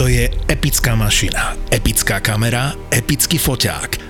Toto je epická mašina, epická kamera, epický foťák.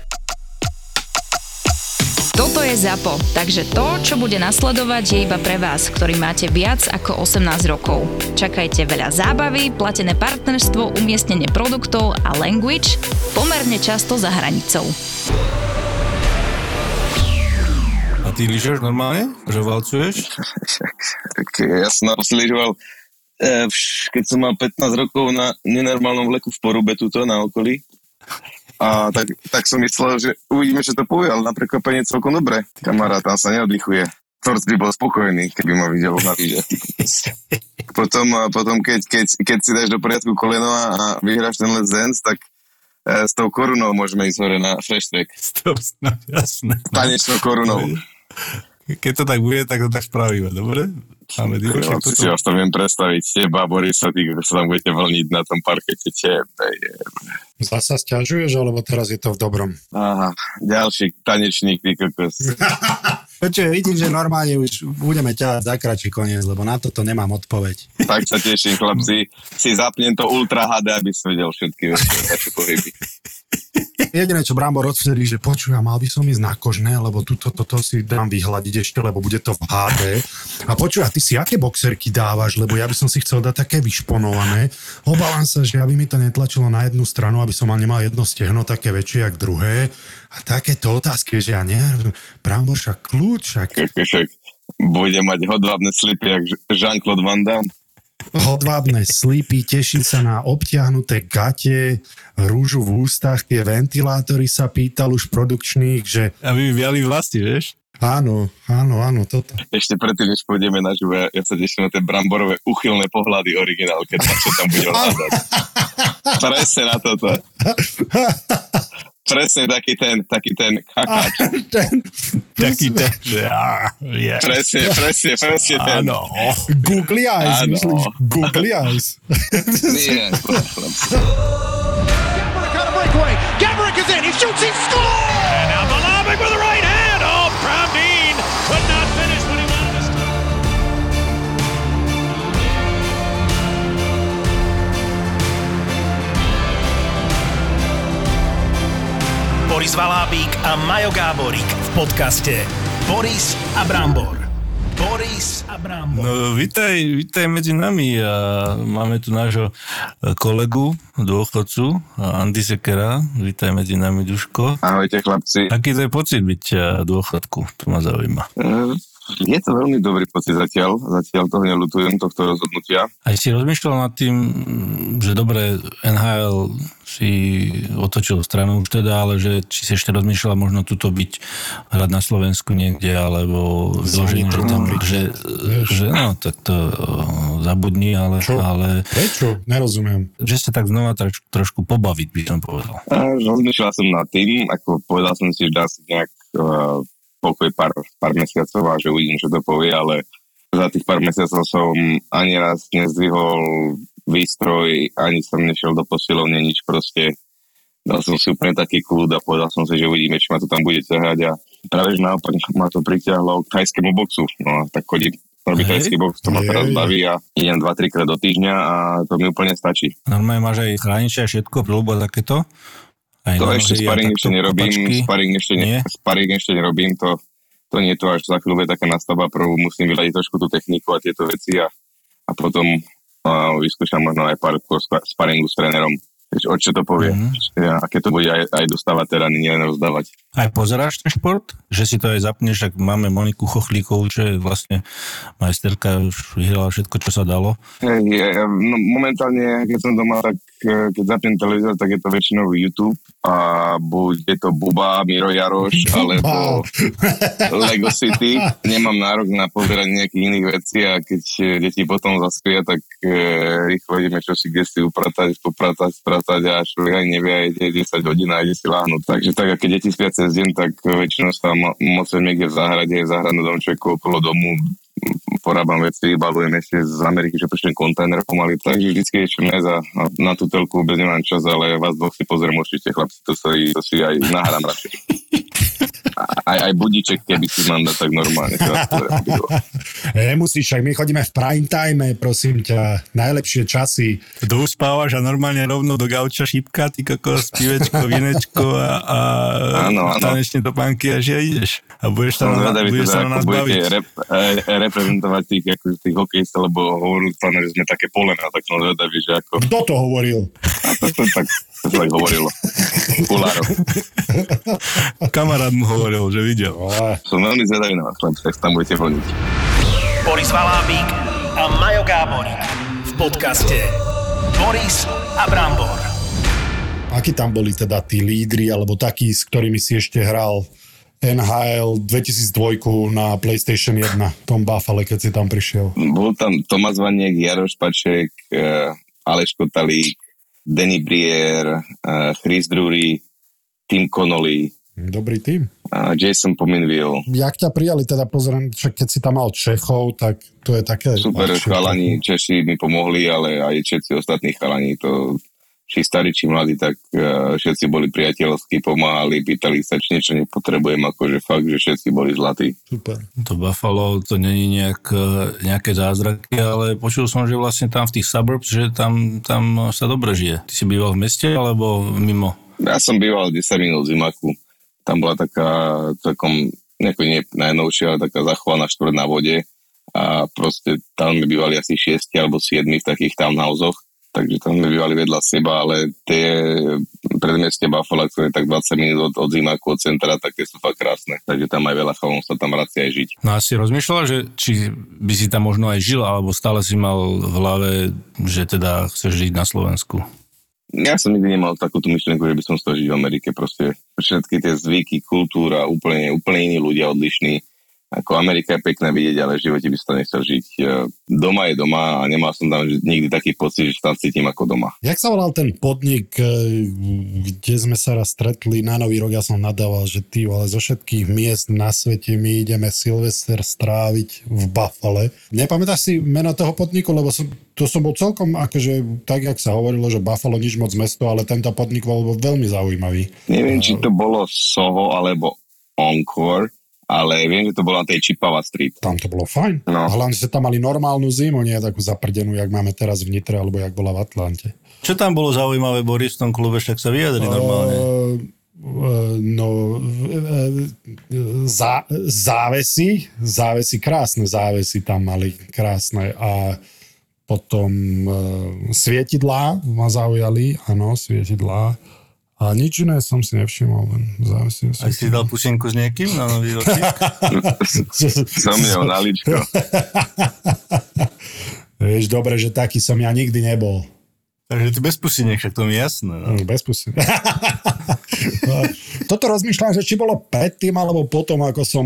Toto je ZAPO, takže to, čo bude nasledovať, je iba pre vás, ktorý máte viac ako 18 rokov. Čakajte veľa zábavy, platené partnerstvo, umiestnenie produktov a language pomerne často za hranicou. A ty lyžuješ normálne? Že valcuješ? ja som naposledy lyžoval, keď som mal 15 rokov na nenormálnom vleku v Porube tuto na okolí. A tak, tak som myslel, že uvidíme, čo to povie, ale na prekvapenie celkom dobre. Kamarát tam sa neoddychuje. Torc by bol spokojný, keby ma videl na výže. potom, potom keď, keď, keď si dáš do poriadku koleno a vyhráš ten Let's Dance, tak e, s tou korunou môžeme ísť hore na fresh track. Stop, no, jasné. Tanečnou korunou. Keď to tak bude, tak to tak spravíme, dobre? Máme divoček, si vás to viem predstaviť, teba, Borisa, tí, sa tam budete vlniť na tom parkete, tebe. Zasa stiažuješ, alebo teraz je to v dobrom? Aha, ďalší tanečník, ty kokos. Počuj, vidím, že normálne už budeme ťa za kratší koniec, lebo na toto nemám odpoveď. Tak sa teším, chlapci. Si zapnem to Ultra HD, aby som vedel všetky vaše pohyby. Jediné, čo Brambor odvtedy, že počuj, mal by som ísť na kožné, lebo tuto, toto si dám vyhľadiť ešte, lebo bude to v HD. A počuj, a ty si aké boxerky dávaš, lebo ja by som si chcel dať také vyšponované. Obávam sa, že aby mi to netlačilo na jednu stranu, aby som mal nemal jedno stehno také väčšie, jak druhé. A takéto otázky, že ja neviem, Brambor však kľúč, však... Bude mať hodvábne slipy, jak Jean-Claude Van Damme hodvábne slípy, teší sa na obtiahnuté gate, rúžu v ústach, tie ventilátory sa pýtal už produkčných, že... Aby viali vlasti, vieš? Áno, áno, áno, toto. Ešte predtým, než pôjdeme na živé, ja sa teším na tie bramborové uchylné pohľady originál, keď čo tam bude hľadať. Presne na toto. Presne taký ten, taký ten kakáč. ten, taký ten, že á, yeah. Presne, presne, presne ten. Áno. Googly eyes, Áno. myslíš? Googly eyes. Nie, Gabrick is in, he shoots, he scores! And now Malavik with the Boris Valábík a Majo Gáborík v podcaste Boris a Brambor. Boris a Brambor. No, vítaj, vítaj medzi nami a máme tu nášho kolegu, dôchodcu, Andy Sekera. Vítaj medzi nami, Duško. Ahojte, chlapci. Aký to je pocit byť dôchodku? To ma zaujíma. Uh, je to veľmi dobrý pocit zatiaľ. Zatiaľ toho nelutujem, tohto rozhodnutia. Aj si rozmýšľal nad tým, že dobre NHL si otočil stranu už teda, ale že či si ešte rozmýšľal možno tuto byť hrať na Slovensku niekde, alebo zložení, že tam, že, že no, tak to zabudni, ale... Čo? ale Prečo? Nerozumiem. Že sa tak znova troš, trošku pobaviť, by som povedal. rozmýšľal som nad tým, ako povedal som si, že dá si nejak uh, pokoj pár, pár mesiacov a že uvidím, čo to povie, ale za tých pár mesiacov som ani raz nezdvihol výstroj, ani som nešiel do posilovne, nič proste. Dal som si úplne taký kľud a povedal som si, že uvidíme, či ma to tam bude ťahať a práve že naopak ma to priťahlo k thajskému boxu. No a tak chodím robiť thajský box, to ma teraz baví a idem 2-3 krát do týždňa a to mi úplne stačí. Normálne máš aj chrániče a všetko, príľubo takéto? Aj to ešte sparing ešte nerobím, sparing ešte, ne, sparing ešte nerobím, to, to nie je to až za chvíľu je taká nastavba, prvú musím vyladiť trošku tú techniku a tieto veci a, a potom a vyskúšam možno aj pár sparingu s trénerom, o čo to povie. Mm-hmm. Ja, aké to bude aj, aj dostávať terany, nielen rozdávať. Aj pozeráš ten šport? Že si to aj zapneš, ak máme Moniku Chochlíkovú, čo je vlastne majsterka, už vyhrala všetko, čo sa dalo. Hey, ja, no, momentálne, keď som doma, tak keď zapnem televízor, tak je to väčšinou YouTube a buď je to Buba, Miro Jaroš, alebo Lego City. Nemám nárok na pozeranie nejakých iných vecí a keď e, deti potom zaspia, tak e, rýchlo ideme čo si kde si upratať, popratať, spratať a človek aj nevie, aj ide 10 hodín a ide si láhnuť. Takže tak, a keď deti spia cez deň, tak väčšinou sa moc niekde v záhrade, v záhradnom domčeku okolo domu porábam veci, balujem ešte z Ameriky, že prišli kontajner pomaly, takže vždycky čo nájsť a na tú telku vôbec nemám čas, ale vás dvoch si pozriem určite, chlapci, to si, to si aj nahrám radšej. Aj, aj budíček, keby si mám dať tak normálne. Nemusíš, však my chodíme v prime time, prosím ťa, najlepšie časy. Tu uspávaš a normálne rovno do gauča šípka, ty kokos, pivečko, vinečko a, a áno, áno. tanečne do pánky a že ideš. A budeš tam, no, na, budeš sa na nás baviť. Rep, e, reprezentovať tých, ako, tých hokejistov, lebo hovorili pána, že sme také polena, tak som zvedavý, že ako... Kto to hovoril? A to, to, tak, to sa tak hovorilo. Kulárov. Kamarát mu hovoril, že videl. Som veľmi zvedavý na vás, tak tam budete vlniť. Boris Valábík a Majo Gáborík v podcaste Boris a Brambor. Akí tam boli teda tí lídry, alebo takí, s ktorými si ešte hral NHL 2002 na PlayStation 1, tom Buffalo, keď si tam prišiel. Bol tam Tomáš Vaniek, Jaroš Paček, uh, Aleš Kotalík, Danny Brier, uh, Chris Drury, Tim Connolly. Dobrý tým. Uh, Jason Pominville. Jak ťa prijali, teda pozriem, keď si tam mal Čechov, tak to je také... Super chalani, Češi mi pomohli, ale aj všetci ostatní chalani to či starí, či mladí, tak uh, všetci boli priateľskí, pomáhali, pýtali sa, či niečo nepotrebujem, akože fakt, že všetci boli zlatí. Super. To Buffalo, to není nejak, e, nejaké zázraky, ale počul som, že vlastne tam v tých suburbs, že tam, tam sa dobre žije. Ty si býval v meste alebo mimo? Ja som býval 10 minút z Zimaku. Tam bola taká, takom, nejako nie najnovšia, ale taká zachovaná štvrť na vode a proste tam bývali asi 6 alebo 7 v takých townhouseoch takže tam sme bývali vedľa seba, ale tie predmestie Buffalo, ktoré tak 20 minút od, od Zimaku, od centra, tak tie sú fakt krásne. Takže tam aj veľa chalom sa tam vracia aj žiť. No a si rozmýšľala, že či by si tam možno aj žil, alebo stále si mal v hlave, že teda chceš žiť na Slovensku? Ja som nikdy nemal takúto myšlienku, že by som chcel žiť v Amerike. Proste všetky tie zvyky, kultúra, úplne, úplne iní ľudia odlišní ako Amerika je pekné vidieť, ale v živote by som to nechcel žiť. Doma je doma a nemal som tam nikdy taký pocit, že tam cítim ako doma. Jak sa volal ten podnik, e, kde sme sa raz stretli na Nový rok, ja som nadával, že ty, ale zo všetkých miest na svete my ideme Silvester stráviť v Buffale. Nepamätáš si meno toho podniku, lebo som, to som bol celkom akože, tak jak sa hovorilo, že Buffalo nič moc mesto, ale tento podnik bol veľmi zaujímavý. Neviem, či to bolo Soho alebo Encore, ale viem, že to bolo na tej Chipava Street. Tam to bolo fajn. No. Hlavne ste tam mali normálnu zimu, nie takú zaprdenú, jak máme teraz v Nitre, alebo jak bola v Atlante. Čo tam bolo zaujímavé, Boris, v tom klube, však sa vyjadri normálne. Uh, no, zá, závesy, závesy, krásne závesy tam mali, krásne a potom uh, svietidlá ma zaujali, áno, svietidlá a nič iné som si nevšimol, len závisím si. A si dal pušenku s niekým na nový ročník? som mňa na ličko. Vieš, dobre, že taký som ja nikdy nebol. Takže ty bez pusiniek, však to mi jasné. No. Mm, bez pusiniek. no, toto rozmýšľam, že či bolo predtým, alebo potom, ako som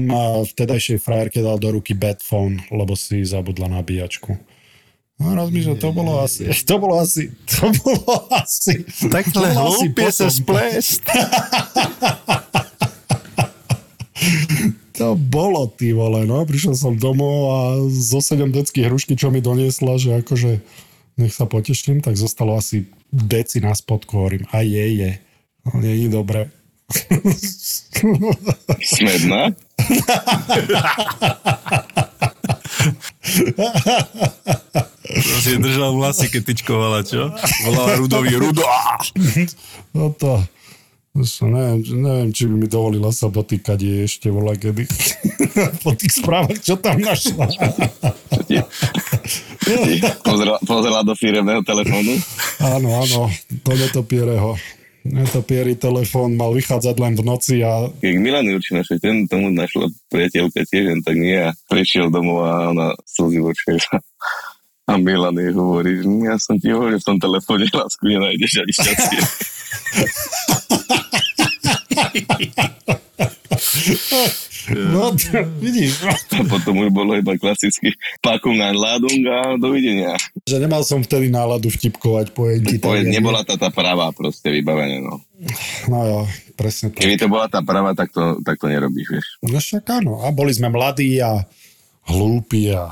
vtedajšej frajerke dal do ruky bedphone, lebo si zabudla nabíjačku. No rozmýšľam, to bolo asi, to bolo asi, to bolo asi... Takhle hlúpie sa splést. to bolo, ty vole, no. Prišiel som domov a zo sedem detských hrušky, čo mi doniesla, že akože nech sa poteším, tak zostalo asi deci na spodku, hovorím, a je, je. No, nie je dobre. Smedná? To si držal vlasy, keď tyčkovala, čo? Volala Rudovi Rudo. No to... Neviem, neviem, či by mi dovolila sa dotýkať jej ešte vola kedy. po tých správach, čo tam našla. pozrela, pozrela do firemného telefónu? Áno, áno, do netopiereho. Netopieri telefón mal vychádzať len v noci a... Keď Milan Jurčina, že ten tomu našla priateľka tiež, tak nie a prišiel domov a ona slzy v A Milan jej hovorí, ja som ti hovoril, v tom telefóne lásku nenájdeš ani šťastie. No, to, vidíš, A potom už bolo iba klasicky pakung a ládung a dovidenia. že nemal som vtedy náladu vtipkovať pojenky. jak- nebola tá tá pravá proste vybavenie, no. No jo, presne tak. Keby to bola tá pravá, tak to, tak to nerobíš, vieš. No však áno. A boli sme mladí a hlúpi a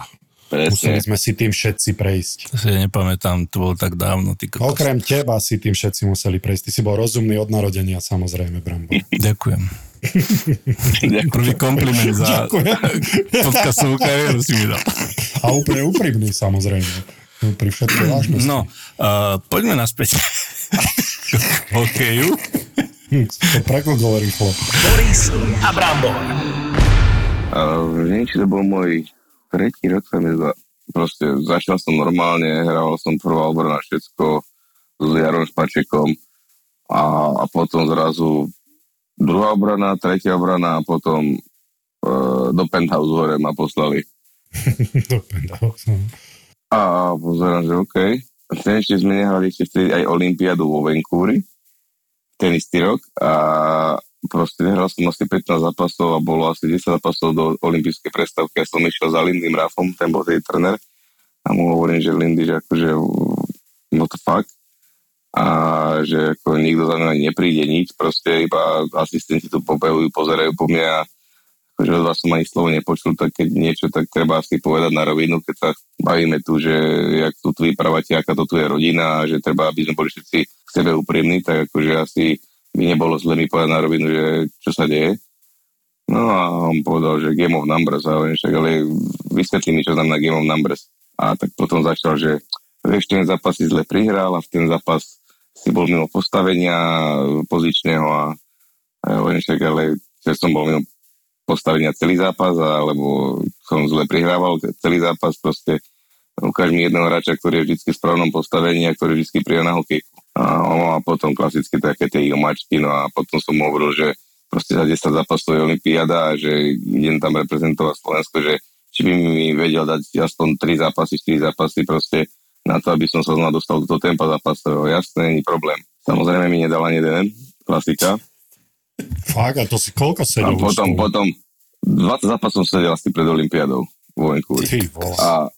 museli Presne. sme si tým všetci prejsť. To si nepamätám, to bolo tak dávno. Ty kokos. Okrem teba si tým všetci museli prejsť. Ty si bol rozumný od narodenia, samozrejme, Brambo. Ďakujem. Ďakujem. Prvý kompliment za podcastovú kariéru si mi dal. A úplne úprimný, samozrejme. Pri všetkej vážnosti. No, uh, poďme naspäť k hokeju. To preklgol rýchlo. Boris a Brambor. A neviem, či to bol môj tretí rok, sa mi zdá. Proste začal som normálne, hral som prvá obrana všetko s Jarom Špačekom a, a potom zrazu druhá obrana, tretia obrana a potom e, do penthouse hore ma poslali. Dobre, no. A pozerám, že OK. Ten ešte sme nehrali ešte vtedy aj Olympiádu vo Vancouveri, ten istý rok a proste nehral som asi 15 zápasov a bolo asi 10 zápasov do olympijskej prestávky. Ja som išiel za Lindym Rafom, ten bol tej trener a mu hovorím, že Lindy, že akože no to fakt. A že ako nikto za mňa nepríde nič, proste iba asistenti tu pobehujú, pozerajú po mne a akože od vás som ani slovo nepočul, tak keď niečo, tak treba asi povedať na rovinu, keď sa bavíme tu, že jak tu tu vyprávate, aká to tu je rodina a že treba, aby sme boli všetci k sebe úprimní, tak akože asi by nebolo zle mi povedať na rovinu, že čo sa deje. No a on povedal, že Game of Numbers, a hovorím, však ale vysvetlí mi, čo znamená Game of Numbers. A tak potom začal, že vieš, ten zápas si zle prihral a v ten zápas si bol mimo postavenia pozičného a, a ja však ale že som bol mimo postavenia celý zápas, alebo som zle prihrával celý zápas, proste ukáž mi jedného hráča, ktorý je vždy v správnom postavení a ktorý vždy príde na hokejku. A, a potom klasicky také tie omačky, no a potom som hovoril, že proste za 10 zápasov je Olympiáda a že idem tam reprezentovať Slovensko, že či by mi vedel dať aspoň 3 zápasy, 4 zápasy proste na to, aby som sa znova dostal do tempa zápasového. Jasné, není problém. Samozrejme mi nedal ani jeden, klasika. Fakt, a to si koľko A sedel? už potom, potom 20 zápasov sedel asi pred Olympiádou vo Vancouveri. A,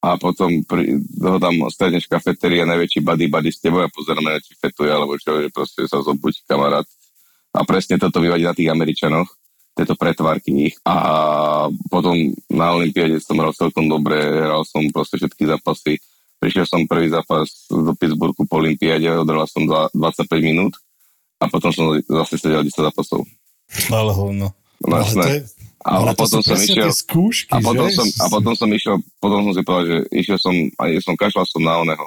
a potom pri, ho tam stretneš v kafetérii a najväčší buddy buddy s tebou a pozeráme, či fetuje, alebo čo, že proste sa zobuď kamarát. A presne toto vyvadí na tých Američanoch, tieto pretvárky ich. A potom na Olympiáde som hral celkom dobre, hral som proste všetky zápasy. Prišiel som prvý zápas do Pittsburghu po Olympiáde, odhral som za 25 minút a potom som zase sedel 10 zápasov. Ale hovno. No, Ale to je, A, ale a potom som išiel... skúšky, A potom, že? som, a potom som išiel, potom som si povedal, že išiel som, a som kašľal som na oného,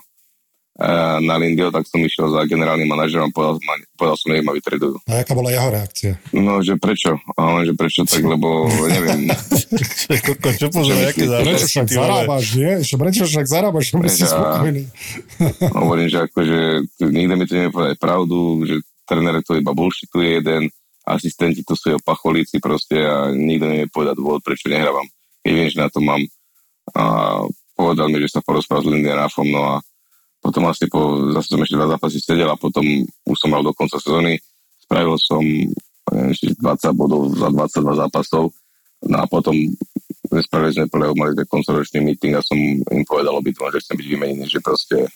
e, na Lindio, tak som išiel za generálnym manažerom povedal, povedal som, nech ma vytredujú. A aká bola jeho reakcia? No, že prečo? A on, že prečo tak, lebo neviem. Koko, čo pozor, Čo aké? Prečo však zarábaš, nie? Čo, prečo však zarábaš, že si spokojný? Hovorím, že akože nikto mi to nevie povedať pravdu, že tréner to iba bullshituje jeden, asistenti to sú pacholíci proste a nikto nevie povedať dôvod, prečo nehrávam. Keď viem, že na to mám. A povedal mi, že sa porozprával s Lindian Raffom, no a potom asi po, zase som ešte dva zápasy sedel a potom už som mal do konca sezóny. Spravil som neviem, či 20 bodov za 22 zápasov. No a potom spravili sme play mali sme koncoročný meeting a som im povedal obidvom, že chcem byť vymenený, že proste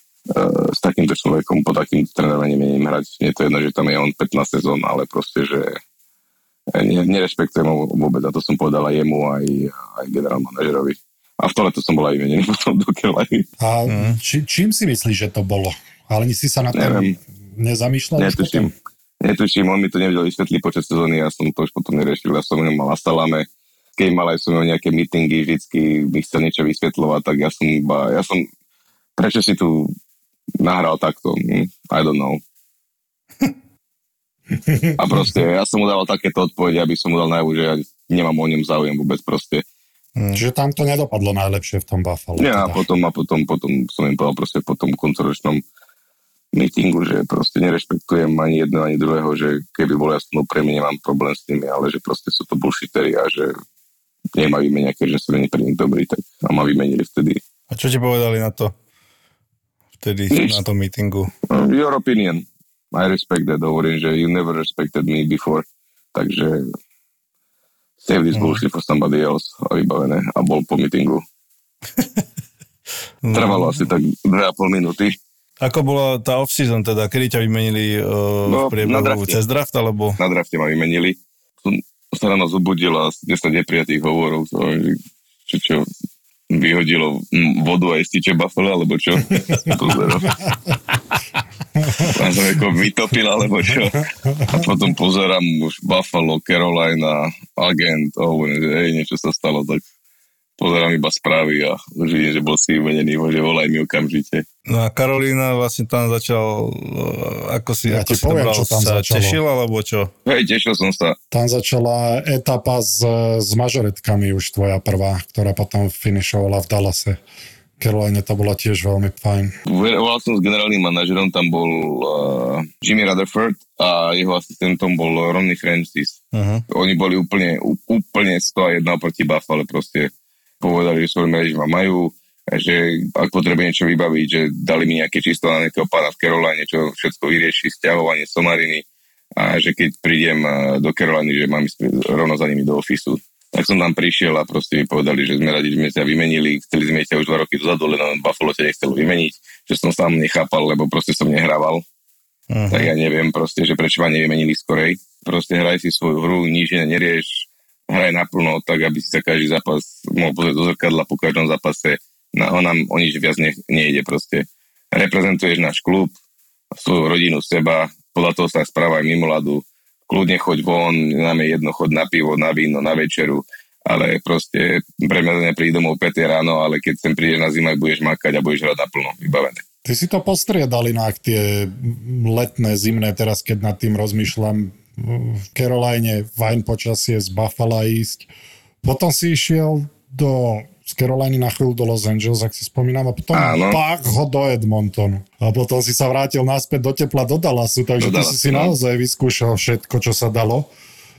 s takýmto človekom po takýmto trénerom nemienim hrať. Nie je to jedno, že tam je on 15 sezón, ale proste, že eh, ne, nerešpektujem ho vôbec a to som povedal aj jemu, aj, aj generál manažerovi. A v to som bol aj vymenený potom do Caroliny. A či, čím si myslíš, že to bolo? Ale si sa na Neviem. nezamýšľal? Netuším. Netuším, on mi to nevedel vysvetliť počas sezóny, ja som to už potom neriešil, ja som ho mal na salame, keď mal aj som ho nejaké meetingy, vždycky mi chcel niečo vysvetľovať, tak ja som iba, ja som, prečo si tu nahral takto? Hm, I don't know. A proste ja som mu dal takéto odpovede, aby som mu dal najavo, že ja nemám o ňom záujem vôbec proste. Čiže tam to nedopadlo najlepšie v tom Buffalo. Ja a teda. potom, a potom, potom som im povedal proste po tom koncoročnom meetingu, že proste nerešpektujem ani jedno, ani druhého, že keby bol jasno pre mňa, nemám problém s nimi, ale že proste sú to bullshittery a že nemajú vymenia, keďže sú není pre nich dobrý, tak a ma vymenili vtedy. A čo ti povedali na to? Vtedy na tom meetingu. Your opinion. I respect that. Hovorím, že you never respected me before. Takže save this bullshit for somebody else a vybavené. A bol po meetingu. Trvalo asi tak 2,5 minúty. Ako bola tá off-season teda? Kedy ťa vymenili uh, No, v na priebehu drafte. cez draft, alebo? Na drafte ma vymenili. Som sa ráno zobudil a 10 neprijatých hovorov. Čo, čo vyhodilo vodu a ističe Buffalo, alebo čo? Pozerám. A som ako vytopil, alebo čo? A potom pozerám už Buffalo, Carolina, agent, že hej, niečo sa stalo, tak pozerám iba správy a už vidím, že bol si vymenený, že volaj mi okamžite. No a Karolína vlastne tam začal, uh, ako si, Ja ako si poviem, to bral, tam sa začalo. tešil, alebo čo? Hej, tešil som sa. Tam začala etapa s, s mažoretkami už tvoja prvá, ktorá potom finišovala v Dallase. Caroline to bola tiež veľmi fajn. Volal som s generálnym manažerom, tam bol uh, Jimmy Rutherford a jeho asistentom bol Ronnie Francis. Uh-huh. Oni boli úplne, úplne 101 proti Buffalo, proste povedali, že sú že ma majú, že ak potrebuje niečo vybaviť, že dali mi nejaké čisto na nejakého pána v Caroline, čo všetko vyrieši, stiahovanie somariny a že keď prídem uh, do Caroliny, že mám ísť rovno za nimi do ofisu. Tak som tam prišiel a proste mi povedali, že sme radi, že sme ťa vymenili, chceli sme ťa už dva roky dozadu, len Buffalo ťa nechcelo vymeniť, že som sám nechápal, lebo proste som nehrával. Uh-huh. Tak ja neviem proste, že prečo ma nevymenili skorej. Proste hraj si svoju hru, nič nerieš, hraj naplno, tak aby si sa každý zápas mohol pozrieť do zrkadla po každom zápase. Na, o, nám, o nič viac ne, nejde proste. Reprezentuješ náš klub, svoju rodinu, seba, podľa toho sa správaj mimo ľadu, kľudne choď von, nám je jedno, chod na pivo, na víno, na večeru, ale proste pre mňa nepríď domov 5 ráno, ale keď sem prídeš na zimak, budeš makať a budeš hrať naplno, vybavené. Ty si to postriedal inak tie letné, zimné, teraz keď nad tým rozmýšľam, v Caroline fajn počasie z Buffalo ísť. Potom si išiel do z Caroliny na chvíľu do Los Angeles, ak si spomínam, a potom Áno. pak ho do Edmontonu. A potom si sa vrátil naspäť do tepla do Dallasu, takže Do ty si si no. naozaj vyskúšal všetko, čo sa dalo.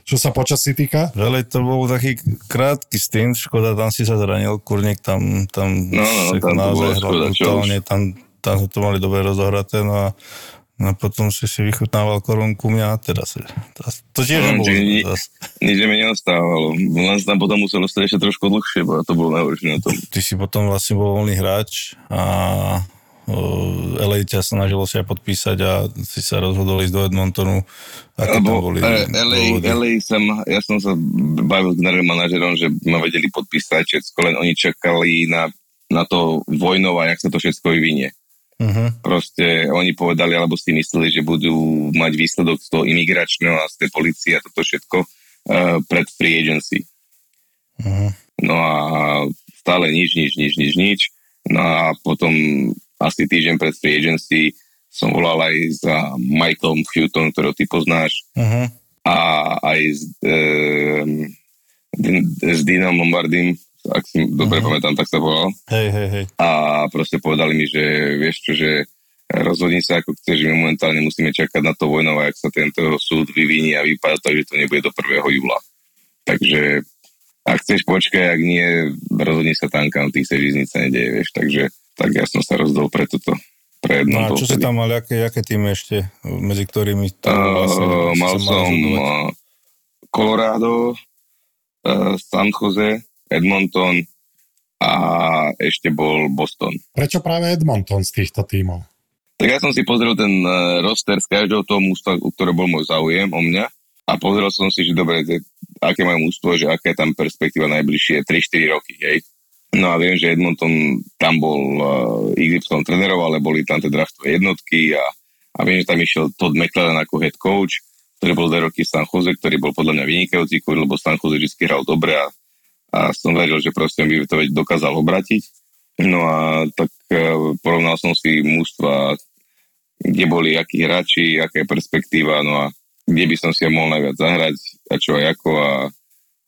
Čo sa počasí týka? Ale to bol taký krátky stint, škoda, tam si sa zranil, kurník tam, tam, No, no, tam naozaj hral brutálne, tam, tam to mali dobre rozohraté, no a no potom si si vychutnával korunku mňa a teraz, teraz to tiež No, nebolo ni-. Nič mi neostávalo. Len tam potom musel ostať ešte trošku dlhšie, bo to bolo najhoršie na tom. Ty si potom vlastne bol voľný hráč a uh, LA ťa snažilo sa podpísať a si sa rozhodol ísť do Edmontonu. Aké tam Lebo boli eh, LA, dôvody? LA som, ja som sa bavil s generálnym manažerom, že ma vedeli podpísať všetko, len oni čakali na, na to vojnov a jak sa to všetko vyvinie. Uh-huh. Proste oni povedali, alebo si mysleli, že budú mať výsledok z toho imigračného a z tej policie a toto všetko uh, pred free agency. Uh-huh. No a stále nič, nič, nič, nič, nič. No a potom asi týždeň pred free agency som volal aj za Michaelom Houghton, ktorého ty poznáš, Uh-huh. a aj s, um, s Dinom Lombardim, ak si dobre Mhm. pamätám, tak sa volal. Hej, hej, hej. A proste povedali mi, že vieš čo, že rozhodni sa ako chceš, my momentálne musíme čakať na to vojnové, ak sa tento súd vyvinie a vypadá tak, že to nebude do 1. júla. Takže ak chceš počkať, ak nie, rozhodni sa tam, kam ty chceš ísť, nič sa nedeje, vieš. Takže tak ja som sa rozdol pre toto. Pre jedno No a čo si tam mal, aké, aké týmy ešte, medzi ktorými to vlastne, Uh, mal som uh, Colorado, uh, San Jose, Edmonton a ešte bol Boston. Prečo práve Edmonton z týchto tímov? Tak ja som si pozrel ten uh, roster z každého toho mústva, u ktorého bol môj záujem o mňa a pozrel som si, že dobre, aké majú mústvo, že aká je tam perspektíva najbližšie 3-4 roky, hej. No a viem, že Edmonton tam bol uh, XY trénerov, ale boli tam tie draftové jednotky a, a viem, že tam išiel Todd McLaren ako head coach, ktorý bol dva roky v San Jose, ktorý bol podľa mňa vynikajúci, lebo San Jose vždy hral dobre a, a som veril, že proste by to dokázal obratiť. No a tak uh, porovnal som si mústva, kde boli akí hráči, aká je perspektíva, no a kde by som si mohol najviac zahrať a čo aj ako a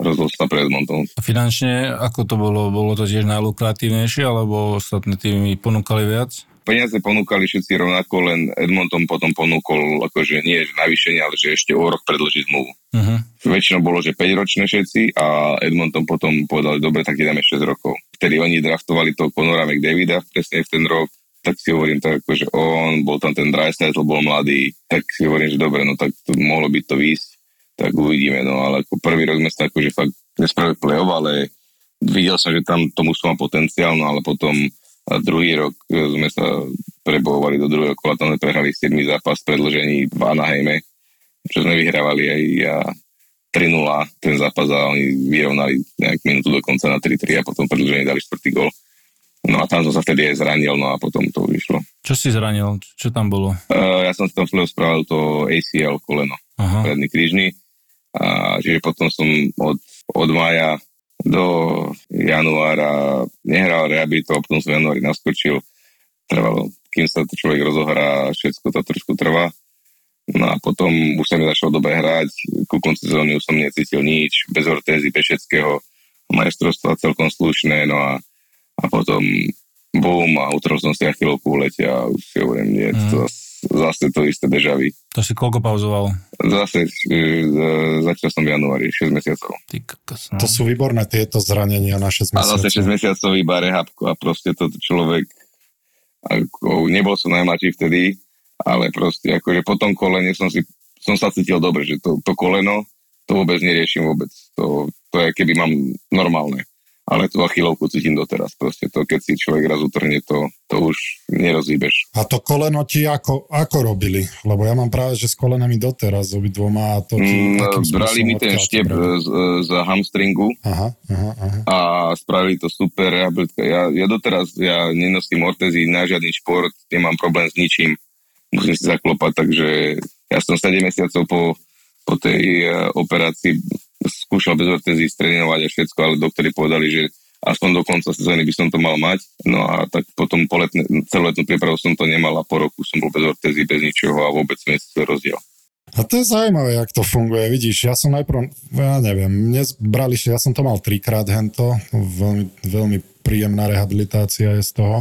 rozhodol sa pre Edmonton. A finančne, ako to bolo? Bolo to tiež najlukratívnejšie, alebo ostatné týmy ponúkali viac? Peniaze ponúkali všetci rovnako, len Edmonton potom ponúkol akože nie že navýšenie, ale že ešte o rok predlžiť zmluvu. Uh-huh. Väčšinou bolo, že 5 ročné všetci a Edmonton potom povedal, dobre, tak dáme 6 rokov. vtedy oni draftovali toho Conora McDavida presne v ten rok, tak si hovorím tak že on, bol tam ten Dreisaitl, bol mladý, tak si hovorím, že dobre, no tak to mohlo byť to výsť, tak uvidíme, no ale ako prvý rok sme sa akože fakt nespravili play-off, ale videl som, že tam to mužstvo má potenciál, no ale potom a druhý rok sme sa prebovali do druhého kola, tam sme prehrali 7 zápas predlžení v Anaheime, čo sme vyhrávali aj a 3-0 ten zápas a oni vyrovnali nejak minútu do konca na 3-3 a potom predlžení dali 4. gol. No a tam som sa vtedy aj zranil, no a potom to vyšlo. Čo si zranil? Čo tam bolo? Uh, ja som si tam spravil to ACL koleno, Aha. predný krížny. A čiže potom som od, od maja do januára nehral rehabilito, potom som v januári naskočil. Trvalo, kým sa to človek rozohrá, všetko to trošku trvá. No a potom už sa mi začalo dobre hrať, ku konci sezóny už som necítil nič, bez ortézy, bez všetkého, majstrovstva celkom slušné, no a, a potom bum a utrhol som si achilovku v lete a už si hovorím, nie, to zase to isté dežavy. To si koľko pauzoval? Zase e, začal som v januári, 6 mesiacov. Ty kokos, no. To sú výborné tieto zranenia na 6 mesiacov. A zase 6 mesiacov iba rehabko a proste to človek ako, nebol som najmladší vtedy, ale proste akože po tom kolene som si som sa cítil dobre, že to, to koleno to vôbec neriešim vôbec. To, to je keby mám normálne ale tú achilovku cítim doteraz. Proste to, keď si človek raz utrhne, to, to už nerozíbeš. A to koleno ti ako, ako robili? Lebo ja mám práve, že s kolenami doteraz obidvoma a to ti, mm, Brali mi ten štiep z, z hamstringu aha, aha, aha. a spravili to super rehabilitka. Ja, ja doteraz ja nenosím ortezy na žiadny šport, nemám problém s ničím. Musím si zaklopať, takže ja som 7 mesiacov po, po tej uh, operácii skúšal bez ortézy strénovať a všetko, ale doktori povedali, že aspoň do konca sezóny by som to mal mať. No a tak potom po letne, celú letnú prípravu som to nemal a po roku som bol bez ortézy, bez ničoho a vôbec som rozdiel. A to je zaujímavé, jak to funguje. Vidíš, ja som najprv, ja neviem, mne brali, ja som to mal trikrát hento, veľmi, veľmi príjemná rehabilitácia je z toho.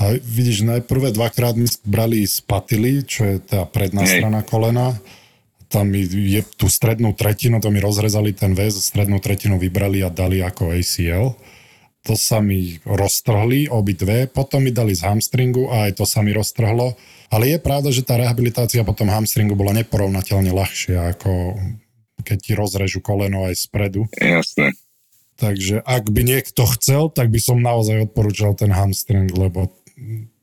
A vidíš, najprvé dvakrát mi brali spatily, čo je tá predná Hej. strana kolena tam je tú strednú tretinu, to mi rozrezali ten väz, strednú tretinu vybrali a dali ako ACL. To sa mi roztrhli obidve, potom mi dali z hamstringu a aj to sa mi roztrhlo. Ale je pravda, že tá rehabilitácia potom hamstringu bola neporovnateľne ľahšia, ako keď ti rozrežu koleno aj spredu. Jasné. Takže ak by niekto chcel, tak by som naozaj odporúčal ten hamstring, lebo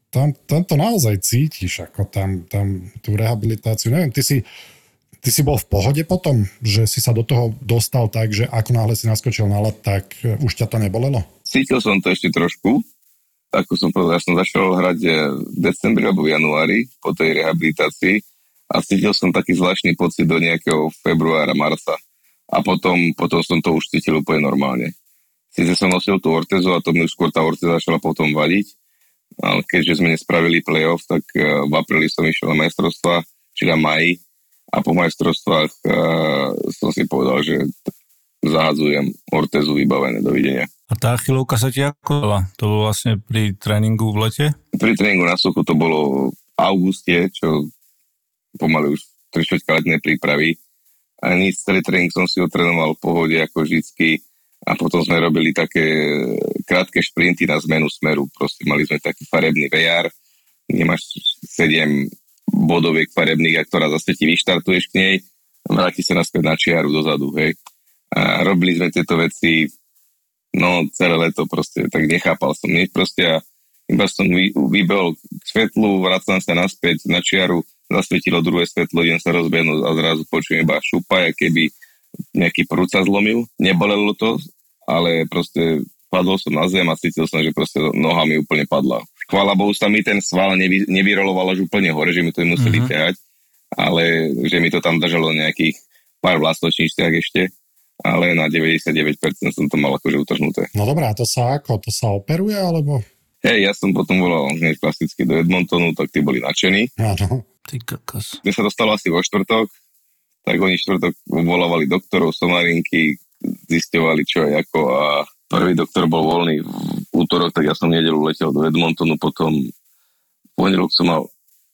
tam, tam to naozaj cítiš, ako tam, tam tú rehabilitáciu. Neviem, ty si Ty si bol v pohode potom, že si sa do toho dostal tak, že ako náhle si naskočil na let, tak e, už ťa to nebolelo? Cítil som to ešte trošku. Ako som povedal, ja som začal hrať e, v decembri alebo v januári po tej rehabilitácii a cítil som taký zvláštny pocit do nejakého februára, marca. A potom, potom som to už cítil úplne normálne. Sice som nosil tú ortezu a to mi už skôr tá orteza začala potom vadiť, ale keďže sme nespravili playoff, tak e, v apríli som išiel na majstrovstva, čiže na maji, a po majstrovstvách uh, som si povedal, že zahadzujem ortezu vybavené, dovidenia. A tá chylovka sa ti ako dala? To bolo vlastne pri tréningu v lete? Pri tréningu na suchu to bolo v auguste, čo pomaly už 3 letné prípravy. A nič, celý tréning som si otrénoval v pohode ako vždycky a potom sme robili také krátke šprinty na zmenu smeru. Proste mali sme taký farebný VR, kde máš 7 bodoviek farebných, a ktorá zase ti vyštartuješ k nej, vráti sa naspäť na čiaru dozadu, hej. A robili sme tieto veci, no celé leto proste, tak nechápal som nič proste a iba som vy, vybehol k svetlu, vracam sa naspäť na čiaru, zasvietilo druhé svetlo, idem sa rozbehnúť a zrazu počujem iba šupa, keby nejaký prúca zlomil. Nebolelo to, ale proste padol som na zem a cítil som, že proste noha mi úplne padla chvála Bohu sa mi ten sval nevy, nevyroloval až úplne hore, že mi to museli uh-huh. ťahať, ale že mi to tam držalo nejakých pár vlastočníčciach ešte, ale na 99% som to mal akože utrhnuté. No dobrá, to sa ako? To sa operuje, alebo? Hej, ja som potom volal hneď klasicky do Edmontonu, tak tí boli nadšení. Áno. Ty kokos. Keď sa dostalo asi vo štvrtok, tak oni štvrtok volávali doktorov, somarinky, zisťovali čo a ako a Prvý doktor bol voľný v útorok, tak ja som nedelu letel do Edmontonu, potom pondelok som mal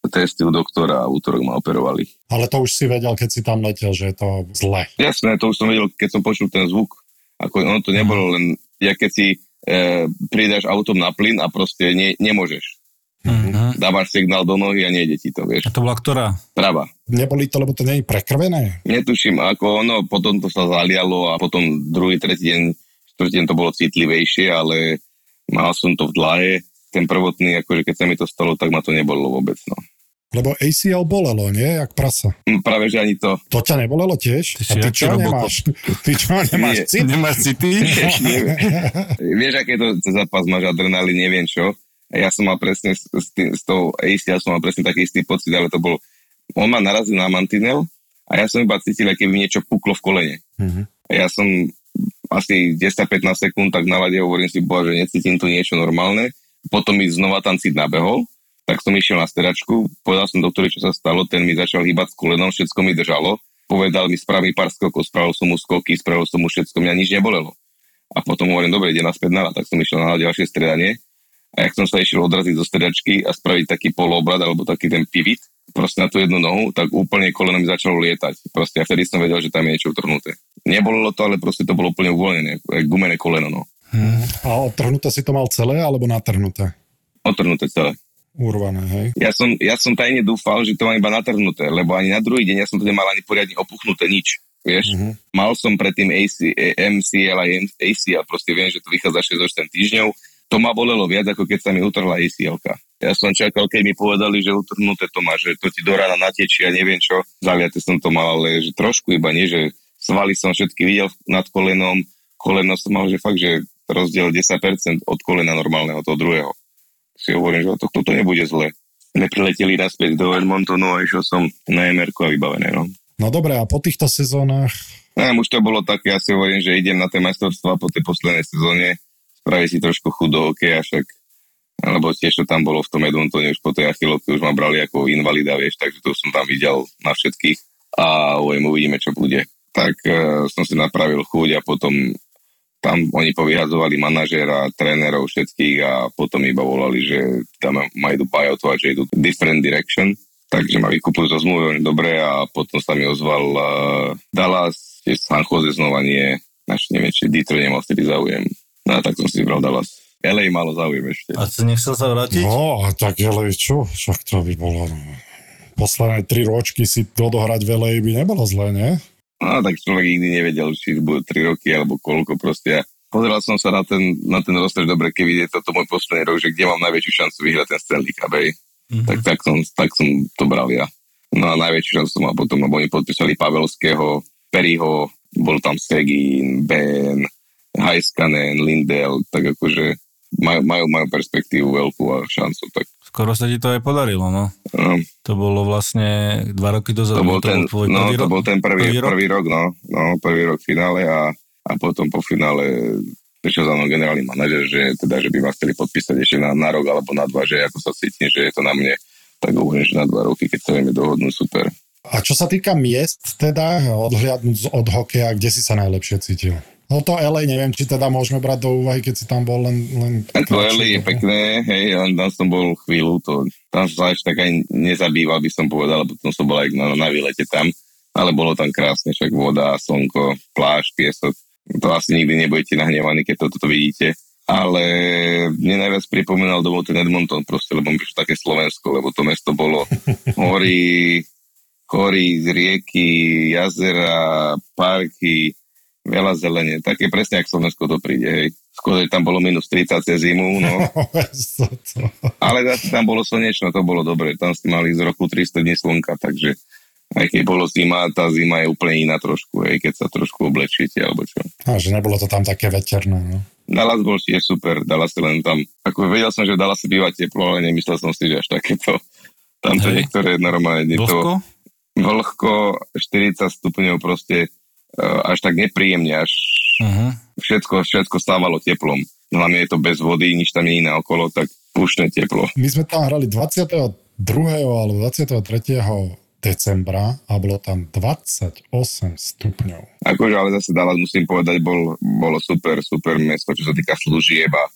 testy u doktora a útorok ma operovali. Ale to už si vedel, keď si tam letel, že je to zle. Jasné, to už som vedel, keď som počul ten zvuk. Ako, ono to nebolo len, ja keď si e, pridáš autom na plyn a proste ne, nemôžeš. Mhm. Dávaš signál do nohy a nejde ti to, vieš. A to bola ktorá? Pravá. Neboli to, lebo to nie je prekrvené? Netuším, ako ono, potom to sa zalialo a potom druhý, tretí deň, štvrtý deň to bolo citlivejšie, ale mal som to v dlahe. Ten prvotný, akože keď sa mi to stalo, tak ma to nebolo vôbec, no. Lebo ACL bolelo, nie? Jak prasa. Hm, Práve, že ani to. To ťa nebolelo tiež? Ty A ty čo nemáš? Ty čo nemáš Nie. cit? Nemáš city? Vieš, aké to zápas máš adrenalín, neviem čo. Ja som mal presne s, s, tým, s tou AC, ja som mal presne taký istý pocit, ale to bol, on ma narazil na mantinel a ja som iba cítil, aké by niečo puklo v kolene. Mhm. A ja som asi 10-15 sekúnd tak nalade hovorím si, bože, necítim tu niečo normálne. Potom mi znova tam cít nabehol, tak som išiel na steračku, povedal som doktorovi, čo sa stalo, ten mi začal hýbať s kolenom, všetko mi držalo, povedal mi, sprav mi pár skokov, spravil som mu skoky, spravil som mu všetko, mňa nič nebolelo. A potom hovorím, dobre, ide naspäť na tak som išiel na ďalšie stredanie. A jak som sa išiel odraziť zo stredačky a spraviť taký poloobrad alebo taký ten pivot, proste na tú jednu nohu, tak úplne koleno mi začalo lietať. Proste a vtedy som vedel, že tam je niečo utrhnuté. Nebolelo to, ale proste to bolo úplne uvoľnené, gumené koleno, no. A odtrhnuté si to mal celé, alebo natrhnuté? Otrhnuté celé. Urvané, hej? Ja som, ja som tajne dúfal, že to mám iba natrhnuté, lebo ani na druhý deň ja som to nemal ani poriadne opuchnuté nič. Vieš, Mhm. mal som predtým AC, MCL a ACL, proste viem, že to vychádza 6 týždňov. To ma bolelo viac, ako keď sa mi utrhla acl Ja som čakal, keď mi povedali, že utrhnuté to má, že to ti do rána natečí a neviem čo. Zaliate som to mal, ale že trošku iba nie, že svaly som všetky videl nad kolenom, koleno som mal, že fakt, že rozdiel 10% od kolena normálneho, toho druhého. Si hovorím, že to, toto nebude zle. Neprileteli naspäť do Edmontonu a išiel som na mr a vybavené, no. No dobre, a po týchto sezónach Neviem, už to bolo také, ja si hovorím, že idem na tie majstrovstvá po tej poslednej sezóne, spraviť si trošku chudo hokej a však lebo tiež to tam bolo v tom Edmontone, už po tej achilovke už ma brali ako invalida, vieš, takže to som tam videl na všetkých a hovorím, uvidíme, čo bude. Tak uh, som si napravil chuť a potom tam oni povyhadzovali manažéra, trénerov všetkých a potom iba volali, že tam ma idú buyoutovať, že idú different direction. Takže ma vykúpili zo zmluvy, hovorím, dobre, a potom sa mi ozval uh, Dallas, tiež San Jose znova nie, naš neviem, či Detroit nemal vtedy záujem. No a tak som si vybral Dallas. LA malo záujem ešte. A si nechcel sa vrátiť? No, a tak ale čo? Však to by bolo... Posledné tri ročky si odohrať veľa by nebolo zlé, nie? No tak človek nikdy nevedel, či bude 3 roky alebo koľko proste. Ja pozeral som sa na ten, na ten roster, dobre, keď je toto môj posledný rok, že kde mám najväčšiu šancu vyhrať ten Stanley Cup. Mhm. Tak, tak, som, tak som to bral ja. No a najväčšiu šancu mal potom, lebo oni podpísali Pavelského, Perryho, bol tam Segin, Ben, Heiskanen, Lindell, tak akože majú, majú, majú perspektívu veľkú a šancu, tak Skoro sa ti to aj podarilo, no. no, To bolo vlastne dva roky dozadu. to bol ten, tvoj no, prvý to rok? bol ten prvý, Prvý prvý, rok? rok? no, no, prvý rok v finále a, a potom po finále prišiel za mnou generálny manažer, že teda, že by ma chceli podpísať ešte na, na rok alebo na dva, že ako sa cítim, že je to na mne, tak hovorím, že na dva roky, keď sa vieme dohodnúť, super. A čo sa týka miest, teda, odhliadnúť od hokeja, kde si sa najlepšie cítil? No to LA, neviem, či teda môžeme brať do úvahy, keď si tam bol len... len To LA je pekné, hej, len tam som bol chvíľu, to, tam sa až tak aj nezabýval, by som povedal, lebo potom som bol aj na, na výlete tam, ale bolo tam krásne, však voda, slnko, pláž, piesok. To asi nikdy nebudete nahnevaní, keď toto to vidíte. Ale mne najviac pripomínal domov ten Edmonton proste, lebo mi prišlo také Slovensko, lebo to mesto bolo hory, hory, rieky, jazera, parky, veľa zelenie. Také presne, ak Slovensko to príde, hej. Skôr, tam bolo minus 30 cez zimu, no. Ale zase tam bolo slnečno, to bolo dobre. Tam ste mali z roku 300 dní slnka, takže aj keď bolo zima, tá zima je úplne iná trošku, hej, keď sa trošku oblečíte, alebo čo. A že nebolo to tam také veterné, no. Dallas bol tiež super, Dallas je len tam, ako vedel som, že Dallas býva teplo, ale nemyslel som si, že až takéto. Tam to niektoré normálne je to Vlhko? vlhko, 40 stupňov proste až tak nepríjemne, až Uh-huh. všetko, všetko stávalo teplom. Hlavne je to bez vody, nič tam nie je naokolo, tak púšne teplo. My sme tam hrali 22. alebo 23. decembra a bolo tam 28 stupňov. Akože ale zase Dallas musím povedať, bol, bolo super, super mesto, čo sa týka služieb a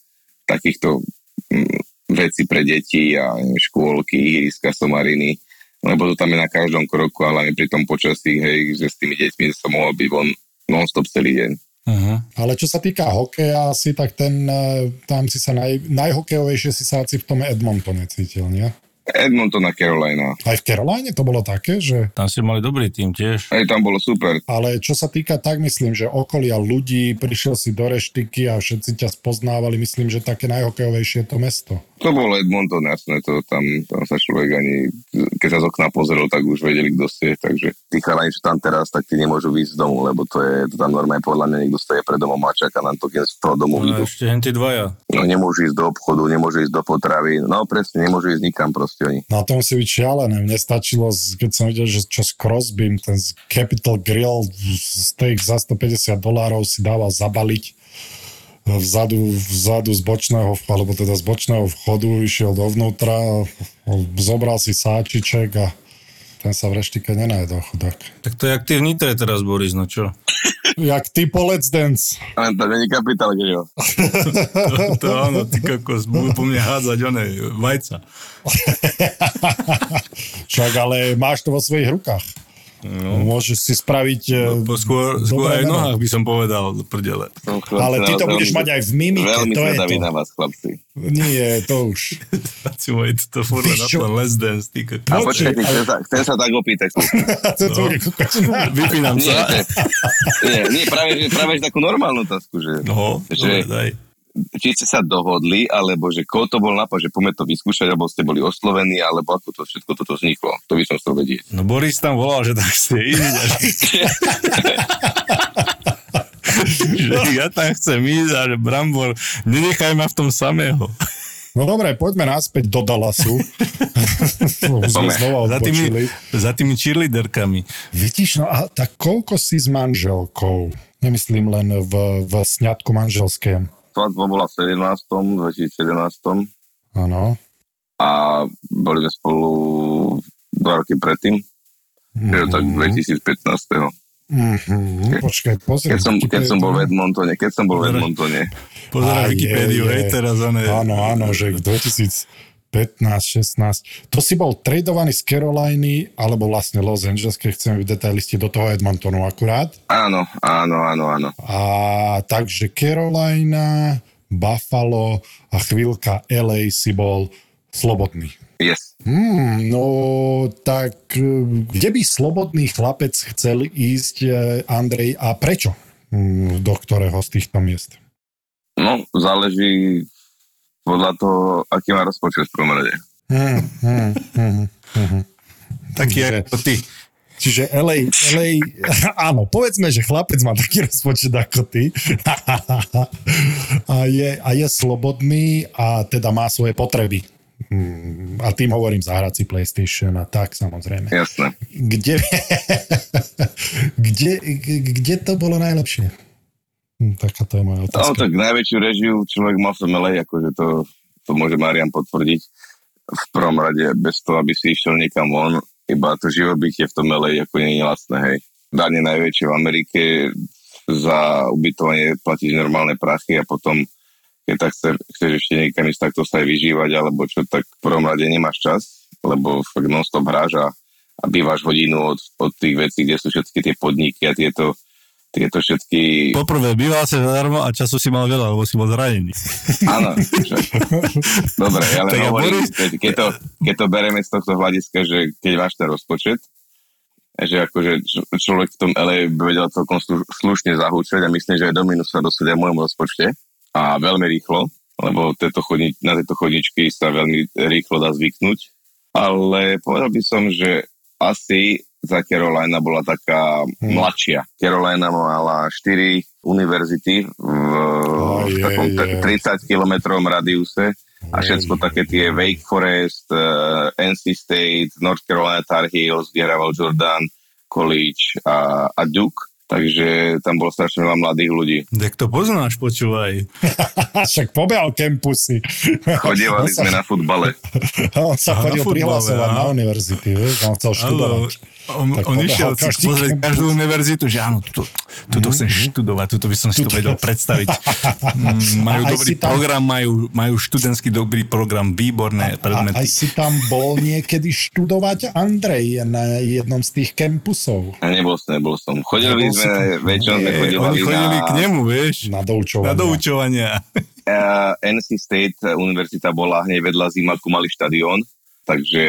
takýchto mm, vecí pre deti a škôlky, ihriska, somariny, lebo to tam je na každom kroku, ale aj pri tom počasí, hej, že s tými deťmi som mohol byť von non-stop celý deň. Uh-huh. Ale čo sa týka hokeja asi, tak ten, eh, tam si sa naj, najhokejovejšie si sa asi v tom Edmontone cítil, nie? Edmonton a Carolina. Aj v Caroline to bolo také, že... Tam ste mali dobrý tým tiež. Aj tam bolo super. Ale čo sa týka, tak myslím, že okolia ľudí, prišiel si do reštiky a všetci ťa spoznávali, myslím, že také najhokejovejšie to mesto. To bol Edmonton, jasné, to tam, tam sa človek ani, keď sa z okna pozrel, tak už vedeli, kto ste, takže tí chalani, čo tam teraz, tak tí nemôžu výjsť z domu, lebo to je, to tam normálne podľa mňa niekto stojí pred domom a čaká na to, keď z toho domu No ešte tí dvaja. No nemôžu ísť do obchodu, nemôžu ísť do potravy, no presne, nemôžu ísť nikam proste oni. Na tom si byť šialené. Mne stačilo, keď som videl, že čo s Crosbym, ten Capital Grill steak za 150 dolárov si dával zabaliť vzadu, vzadu z bočného, alebo teda z bočného vchodu, išiel dovnútra, zobral si sáčiček a ten sa v reštike nenajedol chudák. Tak to je jak ty v Nitre teraz, Boris, no čo? Jak ty po Let's Dance. Ale to není kapitál, grill. To, to áno, ty kokos, budú po mne hádzať one, vajca. Však ale máš to vo svojich rukách. No. Môžeš si spraviť... No, po, skôr, skôr aj v nohách by som povedal do prdele. Chlapci Ale ty to naozaj budeš veľmi- mať aj v mimike, Veľmi to je to. na vás, chlapci. Nie, to už. Si môj, to furt Víš na les dance, ty A kokos. počkajte, chcem sa, chcem sa tak opýtať. kokos. Vypínam sa. že, nie, nie práve, práve takú normálnu otázku, že, No, že dobre, daj. Či ste sa dohodli, alebo že koho to bol nápad, že poďme to vyskúšať, alebo ste boli oslovení, alebo ako to všetko toto vzniklo. To by som chcel vedieť. No Boris tam volal, že tak ste ísť. že- ja tam chcem ísť a že Brambor, nenechaj ma v tom samého. No dobre, poďme naspäť do Dallasu. Poďme. znova Za tými, za tými cheerleaderkami. Vidíš, no a tak koľko si s manželkou? Nemyslím len v, v sňatku manželském. Svadba bola v 17. 2017. Áno. a boli sme spolu dva roky predtým, mm-hmm. tak 2015. Mm-hmm. Počkaj, pozri. Keď som, keď som bol v Edmontone, keď som bol v Edmontone, Pozeraj Wikipédiu, hej, teraz one... Áno, áno, že v 2015, 16. To si bol tradovaný z Caroliny, alebo vlastne Los Angeles, keď chceme byť detailisti, do toho Edmontonu akurát. áno, áno, áno, áno. A takže Carolina, Buffalo a chvíľka LA si bol slobodný. Yes. Hmm, no tak kde by slobodný chlapec chcel ísť, eh, Andrej, a prečo? Hmm, do ktorého z týchto miest? No, záleží podľa toho, aký má rozpočet v prvom rade. Hmm, hmm, hmm, hmm. Taký Čiže- ako ty. Čiže LA, LA, áno, povedzme, že chlapec má taký rozpočet ako ty a je, a je slobodný a teda má svoje potreby. A tým hovorím zahrať si PlayStation a tak samozrejme. Jasné. Kde, kde, kde to bolo najlepšie? Hm, Taká to je moja No, otázka. tak najväčšiu režiu človek má v tom LA, akože to, to môže Marian potvrdiť. V prvom rade, bez toho, aby si išiel niekam von, iba to živobytie v tom LA ako nie je lacné, hej. Dáne najväčšie v Amerike, za ubytovanie platíš normálne prachy a potom, keď tak chce, chceš ešte niekam ísť takto sa aj vyžívať, alebo čo, tak v prvom rade nemáš čas, lebo fakt non-stop hráš a, a bývaš hodinu od, od tých vecí, kde sú všetky tie podniky a tieto, tieto všetky Poprvé, býval sa zadarmo a času si mal veľa, lebo si bol zranený. Áno. Dobre, ale Tak ja hovorím, Boris- keď, keď, to, keď to bereme z tohto hľadiska, že keď máš ten rozpočet, že akože človek v tom LA by vedel celkom slu- slušne zahúčať a myslím, že aj Dominus sa dosedia v mojom rozpočte a veľmi rýchlo, lebo tieto chodni- na tieto chodničky sa veľmi rýchlo dá zvyknúť. Ale povedal by som, že asi za Carolina bola taká Hmm. mladšia. Carolina mala 4 univerzity v, v je, takom je. 30 kilometrovom radiuse a všetko také tie Wake Forest, uh, NC State, North Carolina Tar Heels, kde Jordan, College a, a Duke. Takže tam bolo strašne veľa mladých ľudí. Tak to poznáš, počúvaj. Však pobehal campusy. Chodievali sme na futbale. On sa A na chodil prihlasovať na univerzity, vieš, on chcel študovať. On, Tak on išiel pozrieť kampus. každú univerzitu, že áno, tuto, tuto chcem študovať, tuto by som si to vedel predstaviť. Mm, majú A aj dobrý tam- program, majú, majú študentský dobrý program, výborné A aj predmety. si tam bol niekedy študovať Andrej na jednom z tých kampusov A nebol som, nebol som. Chodili sme, väčšinou sme Eh, chodili, Oni chodili na, k nemu, vieš, na na doučovanie. doučovania. Uh, NC State univerzita bola hneď vedľa Zimaku, mali štadión, takže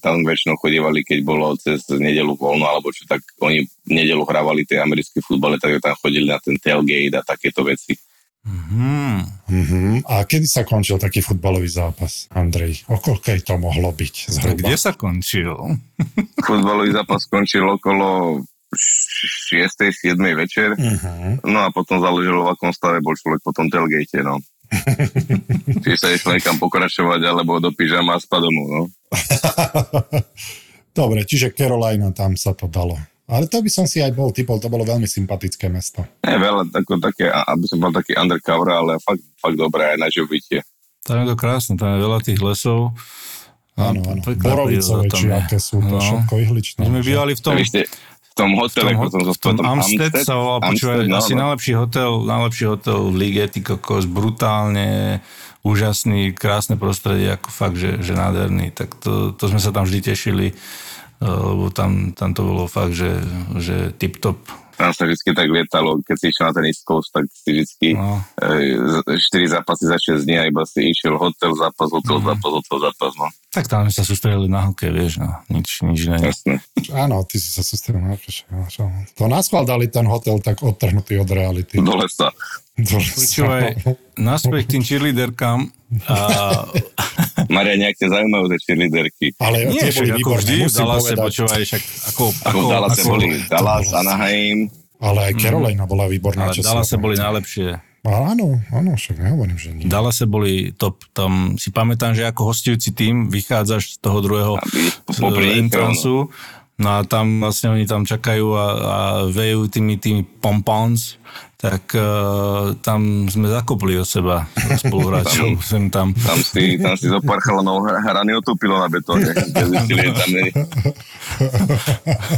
tam väčšinou chodievali, keď bolo cez nedelu voľno, alebo čo, tak oni v nedelu hrávali tie americké futbale, tak tam chodili na ten tailgate a takéto veci. Hmm. Uh-huh. A kedy sa končil taký futbalový zápas, Andrej? O koľkej to mohlo byť zhruba? Kde sa končil? Futbalový zápas skončil okolo 6. 7. večer, Uh-huh. no a potom záležalo, v akom stave bol človek po tom tailgate, no. Či sa išlo niekam pokračovať, alebo do pyžama a spať domov, no. Dobre, čiže Carolina, tam sa to dalo. Ale to by som si aj bol typol, to bolo veľmi sympatické mesto. Nie veľa, ako také, aby som bol taký undercover, ale fakt, fakt dobré aj na živobytie. Tam je to krásne, tam je veľa tých lesov. Áno, áno. Borovicové, či je. aké sú to No. všetko ihličné. My sme bývali v tom, ste v tom hotele, v tom, ako som v tom Amstead sa volal, počúvaj, no, asi no. najlepší hotel, najlepší hotel v lige, ty kokos, brutálne úžasný, krásne prostredie, ako fakt, že, že nádherný. Tak to, to sme sa tam vždy tešili, eh, lebo tam, tam to bolo fakt, že, že tip-top. Tam sa vždy tak lietalo, keď si išiel na ten East Coast, tak si vždy No. e, 4 zápasy za 6 dní a iba si išiel hotel, zápas, hotel, Mhm. zápas, hotel, zápas, no. Tak tam sa sústredili na hokej, vieš, no, nič, nič iné. Jasné. Áno, ty si sa sústredil na to, čo- čo- To nás dali ten hotel tak odtrhnutý od reality. Do lesa. Počúvaj, naspäť k tým cheerleaderkám. A, Maria, nejak ťa zaujímajú tie cheerleaderky. Ale nie, tie boli ako vždy, v musím Dallase, povedať. počúvaj, však ako, Ako ako, v Dallase ako, boli Dallas, Anaheim, Ale aj Carolina bola výborná. ale Dallase pamätám. boli najlepšie. Áno, áno, však nehovorím, že nie. V Dallase boli top. Tam si pamätám, že ako hostujúci tým vychádzaš z toho druhého entrancu. No a tam vlastne oni tam čakajú a, a vejú tými, tými pompons, tak uh, tam sme zakopli o seba spoluhráčov. sem tam. Tam si, tam si zo pár chalanov hrany otúpilo na betóne. Keď zistili, že tam nie,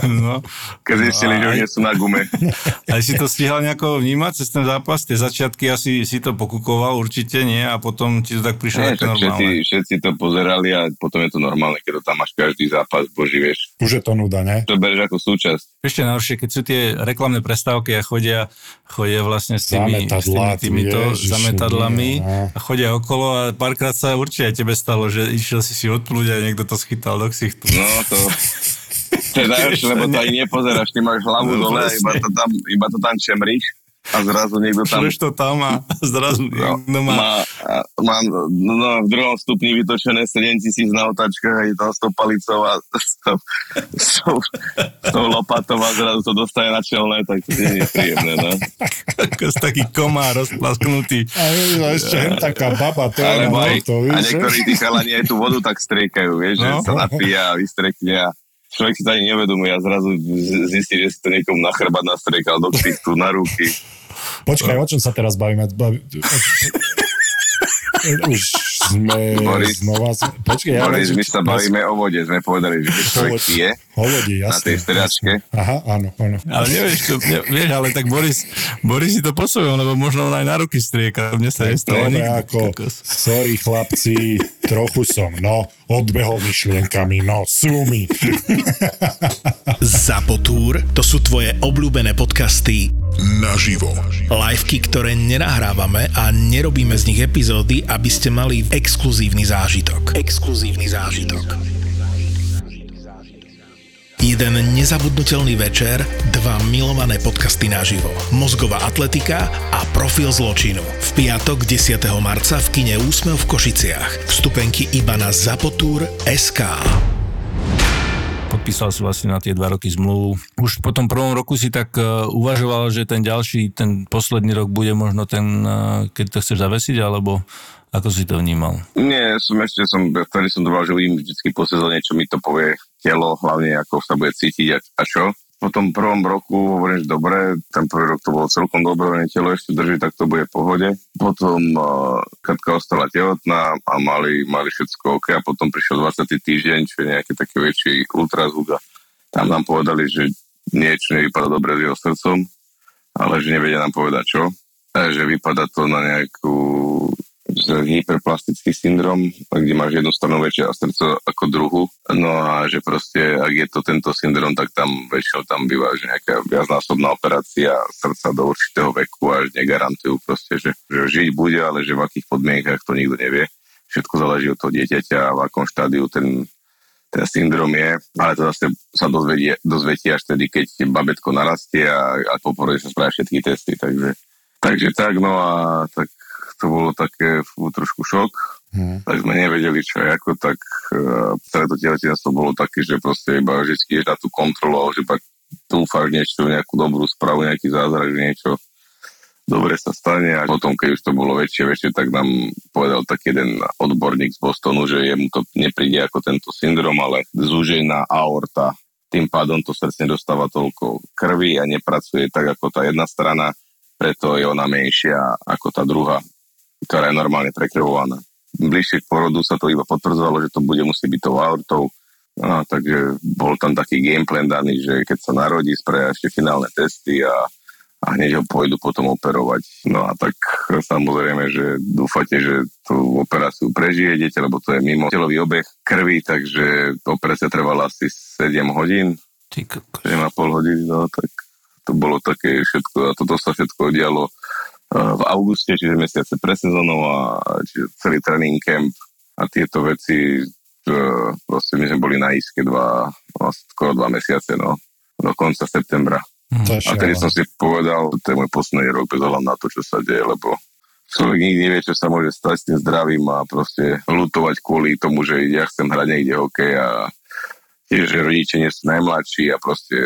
No. keď zistili, že už nie sú na gume. Aj si to stihal nejako vnímať cez ten zápas? Tie začiatky asi si to pokukoval určite, nie? A potom ti to tak prišlo Nie, tak všetci, normálne. všetci to pozerali a potom je to normálne, keď to tam máš každý zápas, boží, vieš. Už je to nuda, ne? To bereš ako súčasť. Ešte najhoršie, keď sú tie reklamné prestávky a chodia, chodia vlastne s tými, s tými týmito Ježiši, zametadlami nie, no. a chodia okolo a párkrát sa určite aj tebe stalo, že išiel si si odplúť a niekto to schytal do ksichtu. No to... To je najhoršie, lebo to ani nepozeráš, ty máš hlavu No, dole a iba to tam, iba to tam čemríš a zrazu niekto tam Šleš to tam a zrazu no, no, má... má, a- má no, v druhom stupni vytočené 7 tisíc na otačkách a je tam s tou palicou a s tou, s tou, s tou lopatou a zrazu to dostane na čelné, tak to nie je príjemné, no. ako z taký komár rozplasknutý. A je- ešte hen taká baba, to je na aj, to, a niektorí tí chalani aj tú vodu tak striekajú, vieš, No. že sa napíja a vystrekne a človek si to ani nevedomuje a zrazu zistí, že si to niekomu na chrbát nastriekal do ksichtu, na ruky. Počkaj, o čom sa teraz bavíme? Bavi... Už sme Boris. znova... Počkaj, ja Boris, my sa bavíme o vode, sme povedali, že keď človek pije O vode, jasne. na tej striačke, Aha, áno, áno. Ale nevieš, to, ne, vieš, ale tak Boris, Boris si to posvojil, lebo možno on aj na ruky strieka. Mne sa nestalo nikdy. ako, sorry chlapci, trochu som, no, odbehol myšlienkami, no, sú mi. Zapotúr to sú tvoje obľúbené podcasty naživo. Liveky, ktoré nenahrávame a nerobíme z nich epizódy, aby ste mali exkluzívny zážitok. Exkluzívny zážitok. Jeden nezabudnutelný večer, dva milované podcasty naživo. Mozgová atletika a profil zločinu. V piatok 10. marca v kine Úsmev v Košiciach. Vstupenky iba na zapotúr.sk. Podpísal si vlastne na tie dva roky zmluvu. Už po tom prvom roku si tak uh, uvažoval, že ten ďalší, ten posledný rok bude možno ten, uh, keď to chceš zavesiť, alebo ako si to vnímal? Nie, som ešte, som, vtedy som dúfal, že uvidím vždy po sezóne, čo mi to povie telo, hlavne ako sa bude cítiť a, a čo. Po tom prvom roku hovorím, že dobre, ten prvý rok to bolo celkom dobre, len telo ešte drží, tak to bude v pohode. Potom uh, Katka ostala tehotná a mali, mali všetko OK a potom prišiel 20. týždeň, čo je nejaký taký väčší ultrazvuk a tam nám povedali, že niečo nevypadá dobre s jeho srdcom, ale že nevedia nám povedať čo. A že vypadá to na nejakú hyperplastický syndrom, kde máš jednu stranu väčšie srdce ako druhú. No a že proste, ak je to tento syndrom, tak tam väčšinou tam býva že nejaká viacnásobná operácia srdca do určitého veku a negarantujú proste, že, že žiť bude, ale že v akých podmienkach to nikto nevie. Všetko záleží od toho dieťaťa, v akom štádiu ten ten syndrom je, ale to zase sa dozvedie, dozvedie až tedy, keď babetko narastie a, a po sa spravia všetky testy, takže, takže tak, no a tak to bolo také fú, trošku šok, hmm. tak sme nevedeli, čo je ako, tak uh, celé to tehotenstvo bolo také, že proste iba vždy na tú kontrolu, že pak dúfaš niečo, nejakú dobrú správu, nejaký zázrak, že niečo dobre sa stane a potom, keď už to bolo väčšie, väčšie, tak nám povedal tak jeden odborník z Bostonu, že jemu to nepríde ako tento syndrom, ale zúžená aorta. Tým pádom to srdce nedostáva toľko krvi a nepracuje tak ako tá jedna strana, preto je ona menšia ako tá druhá, ktorá je normálne prekrvovaná. Bližšie k porodu sa to iba potvrdzovalo, že to bude musieť byť tou aortou, No, takže bol tam taký gameplan daný, že keď sa narodí, spravia ešte finálne testy a a hneď ho pôjdu potom operovať. No a tak samozrejme, že dúfate, že tú operáciu prežije dieťa, lebo to je mimo telový obeh krvi, takže operácia trvala asi 7 hodín. 7,5 hodín, no tak to bolo také všetko a toto sa všetko dialo v auguste, čiže mesiace pre sezónou a čiže celý tréning camp a tieto veci proste my sme boli na iske dva, skoro dva mesiace, no, do konca septembra. Mm. A tedy som si povedal, to je môj posledný rok bez na to, čo sa deje, lebo človek nikdy nevie, čo sa môže stať s tým zdravím a proste lutovať kvôli tomu, že ja chcem hrať niekde hokej a tiež, že rodičia nie sú najmladší a proste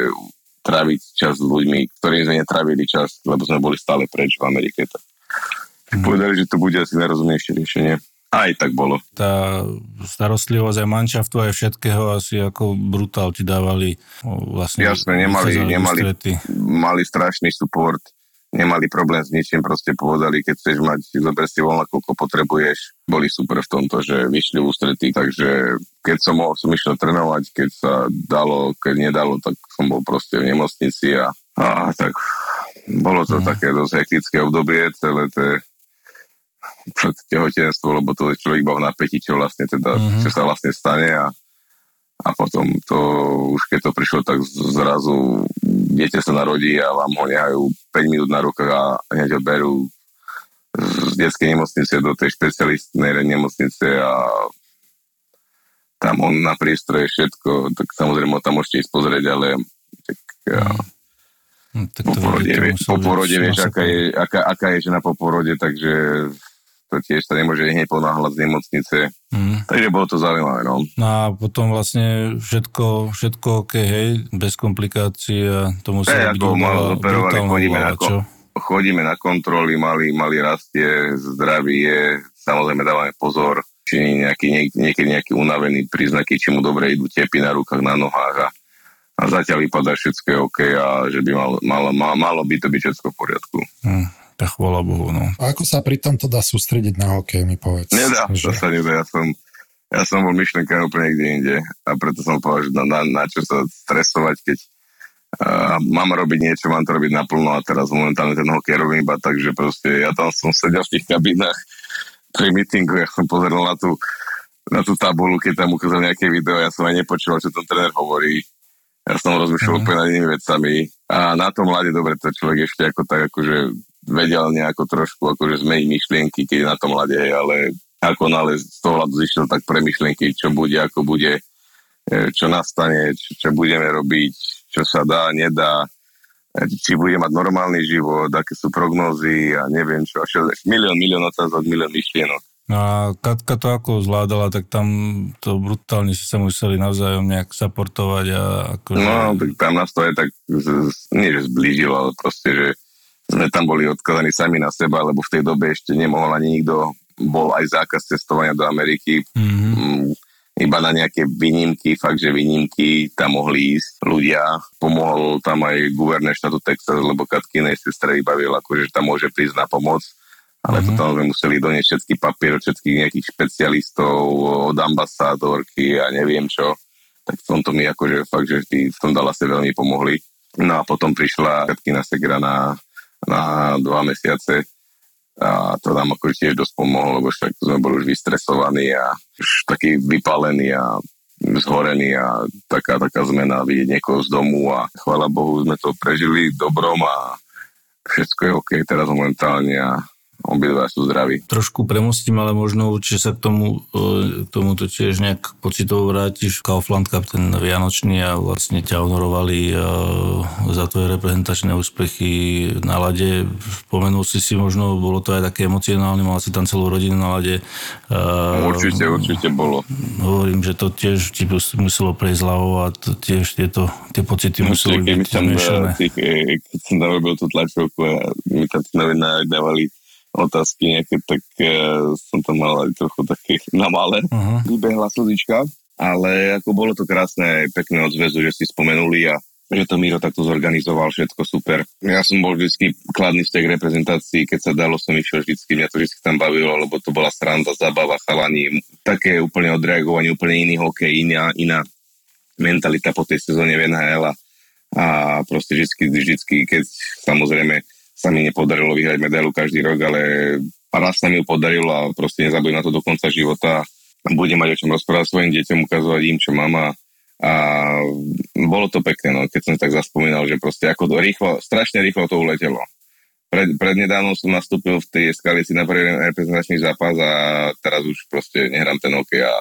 tráviť čas s ľuďmi, ktorým sme netravili čas, lebo sme boli stále preč v Amerike. Tak mm. povedali, že to bude asi najrozumnejšie riešenie. Aj tak bolo. Tá starostlivosť aj manšaftu aj všetkého asi ako brutál ti dávali vlastne. Jasne, nemali, nemali, mali strašný support, nemali problém s ničím, proste povedali, keď chceš mať, zober si voľna, koľko potrebuješ. Boli super v tomto, že vyšli ústretí, takže keď som mohol, som išiel trénovať, keď sa dalo, keď nedalo, tak som bol proste v nemocnici a, a tak bolo to mm. také dosť hektické obdobie, celé pred tehotenstvo, lebo to človek iba v napätí, čo vlastne teda, mm-hmm. čo sa vlastne stane a, a potom to, už keď to prišlo, tak zrazu dieťa sa narodí a vám ho nehajú 5 minút na rukách a hneď ho berú z detskej nemocnice do tej špecialistnej nemocnice a tam on na prístroje všetko, tak samozrejme tam môžete ísť pozrieť, ale tak, ja, No, tak po porode, vie, po porode vieš, aká je, aká, aká je žena po porode, takže to tiež sa nemôže hneď ponáhľať z nemocnice. Mm. Takže bolo to zaujímavé, no. no. a potom vlastne všetko, všetko OK, hej, bez komplikácií a to musí hey, byť operovali, chodíme na, čo? chodíme na kontroly, mali, mali rastie, zdraví je, samozrejme dávame pozor, či nejaký, nie, niekedy nejaký unavený príznaky, či mu dobre idú tepy na rukách, na nohách a, a zatiaľ vypadá všetko OK a že by mal, malo, malo, malo by to byť všetko v poriadku. Mm tak chvala Bohu, no. A ako sa pri tomto dá sústrediť na hokej, mi povedz. Nedá, že... to sa nedá, ja som, ja som bol myšlenka úplne niekde inde a preto som povedal, že na, na, na čo sa stresovať, keď uh, mám robiť niečo, mám to robiť naplno a teraz momentálne ten hokej robím iba tak, že proste ja tam som sedel v tých kabinách pri meetingu, ja som pozeral na tú, na tú tabulu, keď tam ukázal nejaké video, ja som aj nepočúval, čo ten tréner hovorí. Ja som rozmýšľal mm. úplne nad inými vecami. A na tom mladé, dobre, to človek ešte ako tak, akože vedel nejako trošku akože zmeniť myšlienky, keď na tom hľade, ale ako nále z toho hľadu zišiel tak pre myšlienky, čo bude, ako bude, e, čo nastane, čo, čo budeme robiť, čo sa dá, nedá, e, či bude mať normálny život, aké sú prognózy a neviem čo, milión, milión otázok, milión myšlienok. No a Katka to ako zvládala, tak tam to brutálne si sa museli navzájom nejak supportovať a akože... No, tak tam nás to je tak, nie že zblížilo, ale proste, že sme tam boli odkazaní sami na seba, lebo v tej dobe ešte nemohol ani nikto, bol aj zákaz cestovania do Ameriky. Mm-hmm. Iba na nejaké výnimky, fakt, že výnimky tam mohli ísť ľudia. Pomohol tam aj guvernér štátu Texas, lebo Katkinej sestre vybavil, akože tam môže prísť na pomoc. Ale mm-hmm. to tam sme museli doniesť všetky papier, všetkých nejakých špecialistov, od ambasádorky a neviem čo. tak v tomto mi akože fakt, že v tom Dallase veľmi pomohli. No a potom prišla Katkina Segra na, na dva mesiace. A to nám ako tiež dosť pomohlo, lebo však sme boli už vystresovaní a už taký vypálení a zhorený a taká, taká zmena vidieť niekoho z domu a chvála Bohu sme to prežili dobrom a všetko je OK teraz momentálne a obidva sú zdraví. Trošku premostím, ale možno určite sa k tomu, e, k tomuto tiež nejak pocitovo vrátiš. Kaufland Cup, ten Vianočný a vlastne ťa honorovali e, za tvoje reprezentačné úspechy na lade. Spomenul si si možno, bolo to aj také emocionálne, mal si tam celú rodinu na lade. E, určite, určite bolo. Hovorím, že to tiež ti muselo prejsť hlavou a to tiež tieto, tie pocity museli byť zmiešané. Keď som tam robil tú tlačovku a mi tam novinári dávali otázky nejaké, tak uh, som tam mal aj trochu také na malé. Uh-huh. Vybehla slzička, ale ako bolo to krásne, pekné odzvezu, že si spomenuli a že to Miro takto zorganizoval, všetko super. Ja som bol vždy kladný v tej reprezentácii, keď sa dalo, som išiel vždy, mňa to vždy tam bavilo, lebo to bola sranda, zabava, chalani, také úplne odreagovanie, úplne iný hokej, iná, iná mentalita po tej sezóne v NHL a, a proste vždy, vždy, keď samozrejme sa mi nepodarilo vyhrať medailu každý rok, ale raz sa mi ju podarilo a proste nezabudím na to do konca života. Budem mať o čom rozprávať svojim deťom, ukazovať im, čo mám a, a bolo to pekné, no, keď som tak zaspomínal, že proste ako to rýchlo, strašne rýchlo to uletelo. Pred, prednedávnom som nastúpil v tej skalici na prvý reprezentačný zápas a teraz už proste nehrám ten hokej a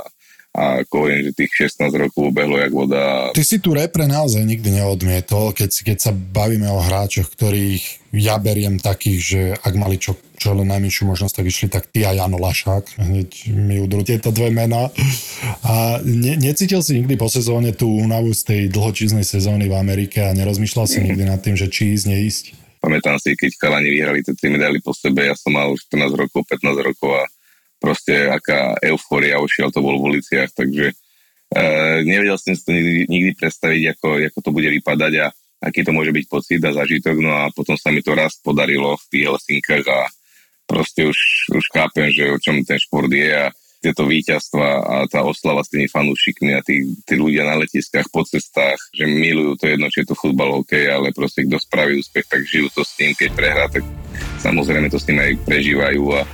a ako hovorím, že tých 16 rokov ubehlo jak voda. Ty si tu repre naozaj nikdy neodmietol, keď, keď sa bavíme o hráčoch, ktorých ja beriem takých, že ak mali čo, čo len najmenšiu možnosť, tak išli tak ty a Jano Lašák. Hneď mi udrú tieto dve mená. A ne, necítil si nikdy po sezóne tú únavu z tej dlhočíznej sezóny v Amerike a nerozmýšľal si nikdy nad tým, že či ísť, neísť? Pamätám si, keď chalani vyhrali tie tri medaily po sebe, ja som mal 14 rokov, 15 rokov a proste aká eufória ušiel to bol v uliciach, takže e, nevedel som si to nikdy, nikdy predstaviť, ako, ako to bude vypadať a aký to môže byť pocit a zažitok, no a potom sa mi to raz podarilo v tých Helsinkách a proste už, už chápem, že o čom ten šport je a tieto víťazstva a tá oslava s tými fanúšikmi a tí, tí ľudia na letiskách, po cestách, že milujú to jedno, či je to futbal, OK, ale proste kto spraví úspech, tak žijú to s tým, keď prehrá, tak samozrejme to s tým aj prežívajú a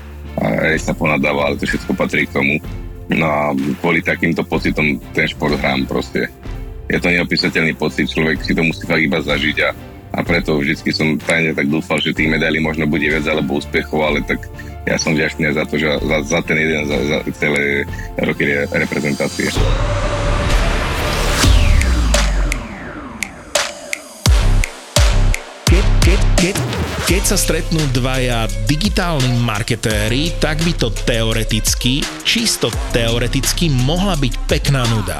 aj sa ponadáva, ale to všetko patrí k tomu. No a kvôli takýmto pocitom ten šport hrám proste. Je to neopísateľný pocit, človek si to musí fakt iba zažiť a, a preto vždycky som tajne tak dúfal, že tých medailí možno bude viac alebo úspechov, ale tak ja som vďačný za to, že za, za ten jeden, za, za celé roky reprezentácie. Keď sa stretnú dvaja digitálni marketéri, tak by to teoreticky, čisto teoreticky mohla byť pekná nuda.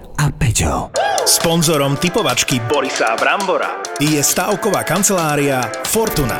a Peťo. Sponzorom typovačky Borisa Brambora je stavková kancelária Fortuna.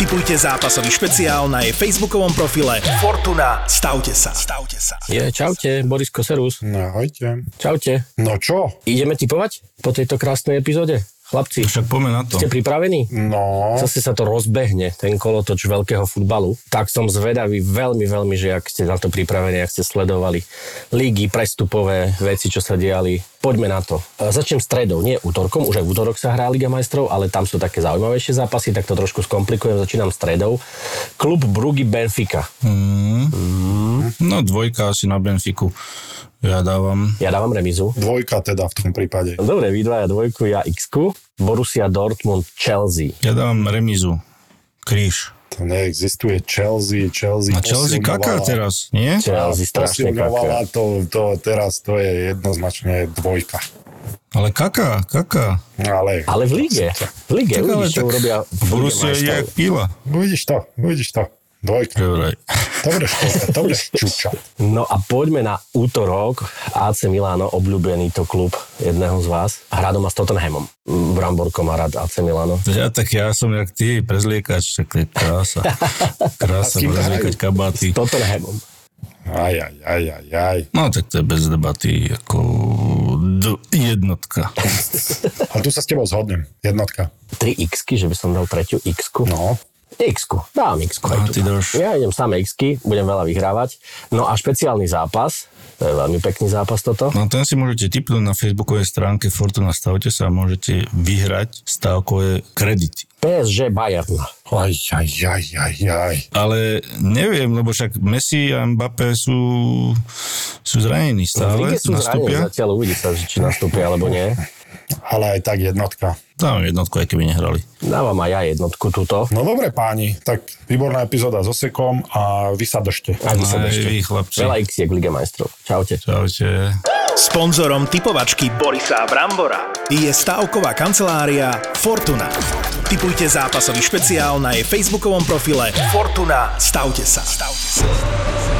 Typujte zápasový špeciál na jej facebookovom profile Fortuna. Stavte sa. Stavte sa. Je, čaute, Borisko Serus. No, ahojte. Čaute. No čo? Ideme typovať po tejto krásnej epizóde? Chlapci, Však poďme na to. ste pripravení? No, Zase sa to rozbehne, ten kolotoč veľkého futbalu. Tak som zvedavý veľmi, veľmi, že ak ste na to pripravení, ak ste sledovali lígy, prestupové veci, čo sa diali. Poďme na to. E, Začnem stredou, nie útorkom, už aj v útorok sa hrá Liga majstrov, ale tam sú také zaujímavejšie zápasy, tak to trošku skomplikujem, začínam stredou. Klub Brugy Benfica. No dvojka asi na Benfiku. Ja dávam. Ja dávam remizu. dvojka teda v tom prípade. Dobre, vy dvaja dvojku, ja x Borussia Dortmund, Chelsea. Ja dávam remizu. Kríž. To neexistuje Chelsea, Chelsea A Chelsea kaká teraz, nie? Chelsea strašne kaká. to, to, teraz to je jednoznačne dvojka. Ale kaká, kaká. Ale, Ale v líge, v líge, Tak ale uvidíš, čo tak urobia v Lige Borussia je jak pila. uvidíš to, uvidíš to. Dvojka. Dobre. To budeš, to budeš čučať. No a poďme na útorok. AC Milano, obľúbený to klub jedného z vás. Hrá doma s Tottenhamom. Bramborko má rád AC Milano. Ja tak ja som jak ty, prezliekač, tak je krása. Krása, prezliekať kabáty. S Tottenhamom. Aj, aj, aj, aj, aj. No tak to je bez debaty, ako d- jednotka. A tu sa s tebou zhodnem. Jednotka. 3 x že by som dal tretiu x No. X dám x A ty dáš. Ja idem samé x budem veľa vyhrávať. No a špeciálny zápas, to je veľmi pekný zápas toto. No ten si môžete tipnúť na facebookovej stránke Fortuna Stavte sa a môžete vyhrať stavkové kredity. PSG Bayern. Aj, aj, aj, aj, aj. Ale neviem, lebo však Messi a Mbappé sú, sú zranení stále, lige sú zranení, nastúpia. zatiaľ uvidí sa, že či nastúpia alebo nie. Ale aj tak jednotka. Dávam jednotku, aj keby nehrali. Dávam aj ja jednotku túto. No dobre páni, tak výborná epizóda s Osekom a vy sa držte. Ak by sa Aj ešte. vy, chlapci. Veľa x v Lige majstrov. Čaute. Čaute. Sponzorom typovačky Borisa Brambora je stavková kancelária Fortuna. Typujte zápasový špeciál na jej facebookovom profile Fortuna. Stavte sa. Stavte sa.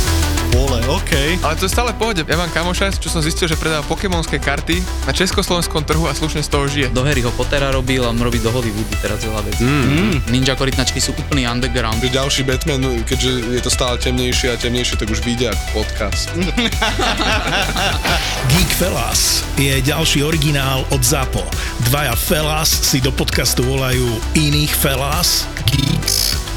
Vole, OK. Ale to je stále pohode. Ja mám kamoša, čo som zistil, že predáva pokémonské karty na československom trhu a slušne z toho žije. Do Harryho Pottera robil a on robí do Hollywoodu teraz veľa vecí. Mm. Ninja korytnačky sú úplný underground. Ďalší Batman, keďže je to stále temnejšie a temnejšie, tak už vyjde ako podcast. Geek Fellas je ďalší originál od ZAPO. Dvaja Fellas si do podcastu volajú iných Fellas, Geeks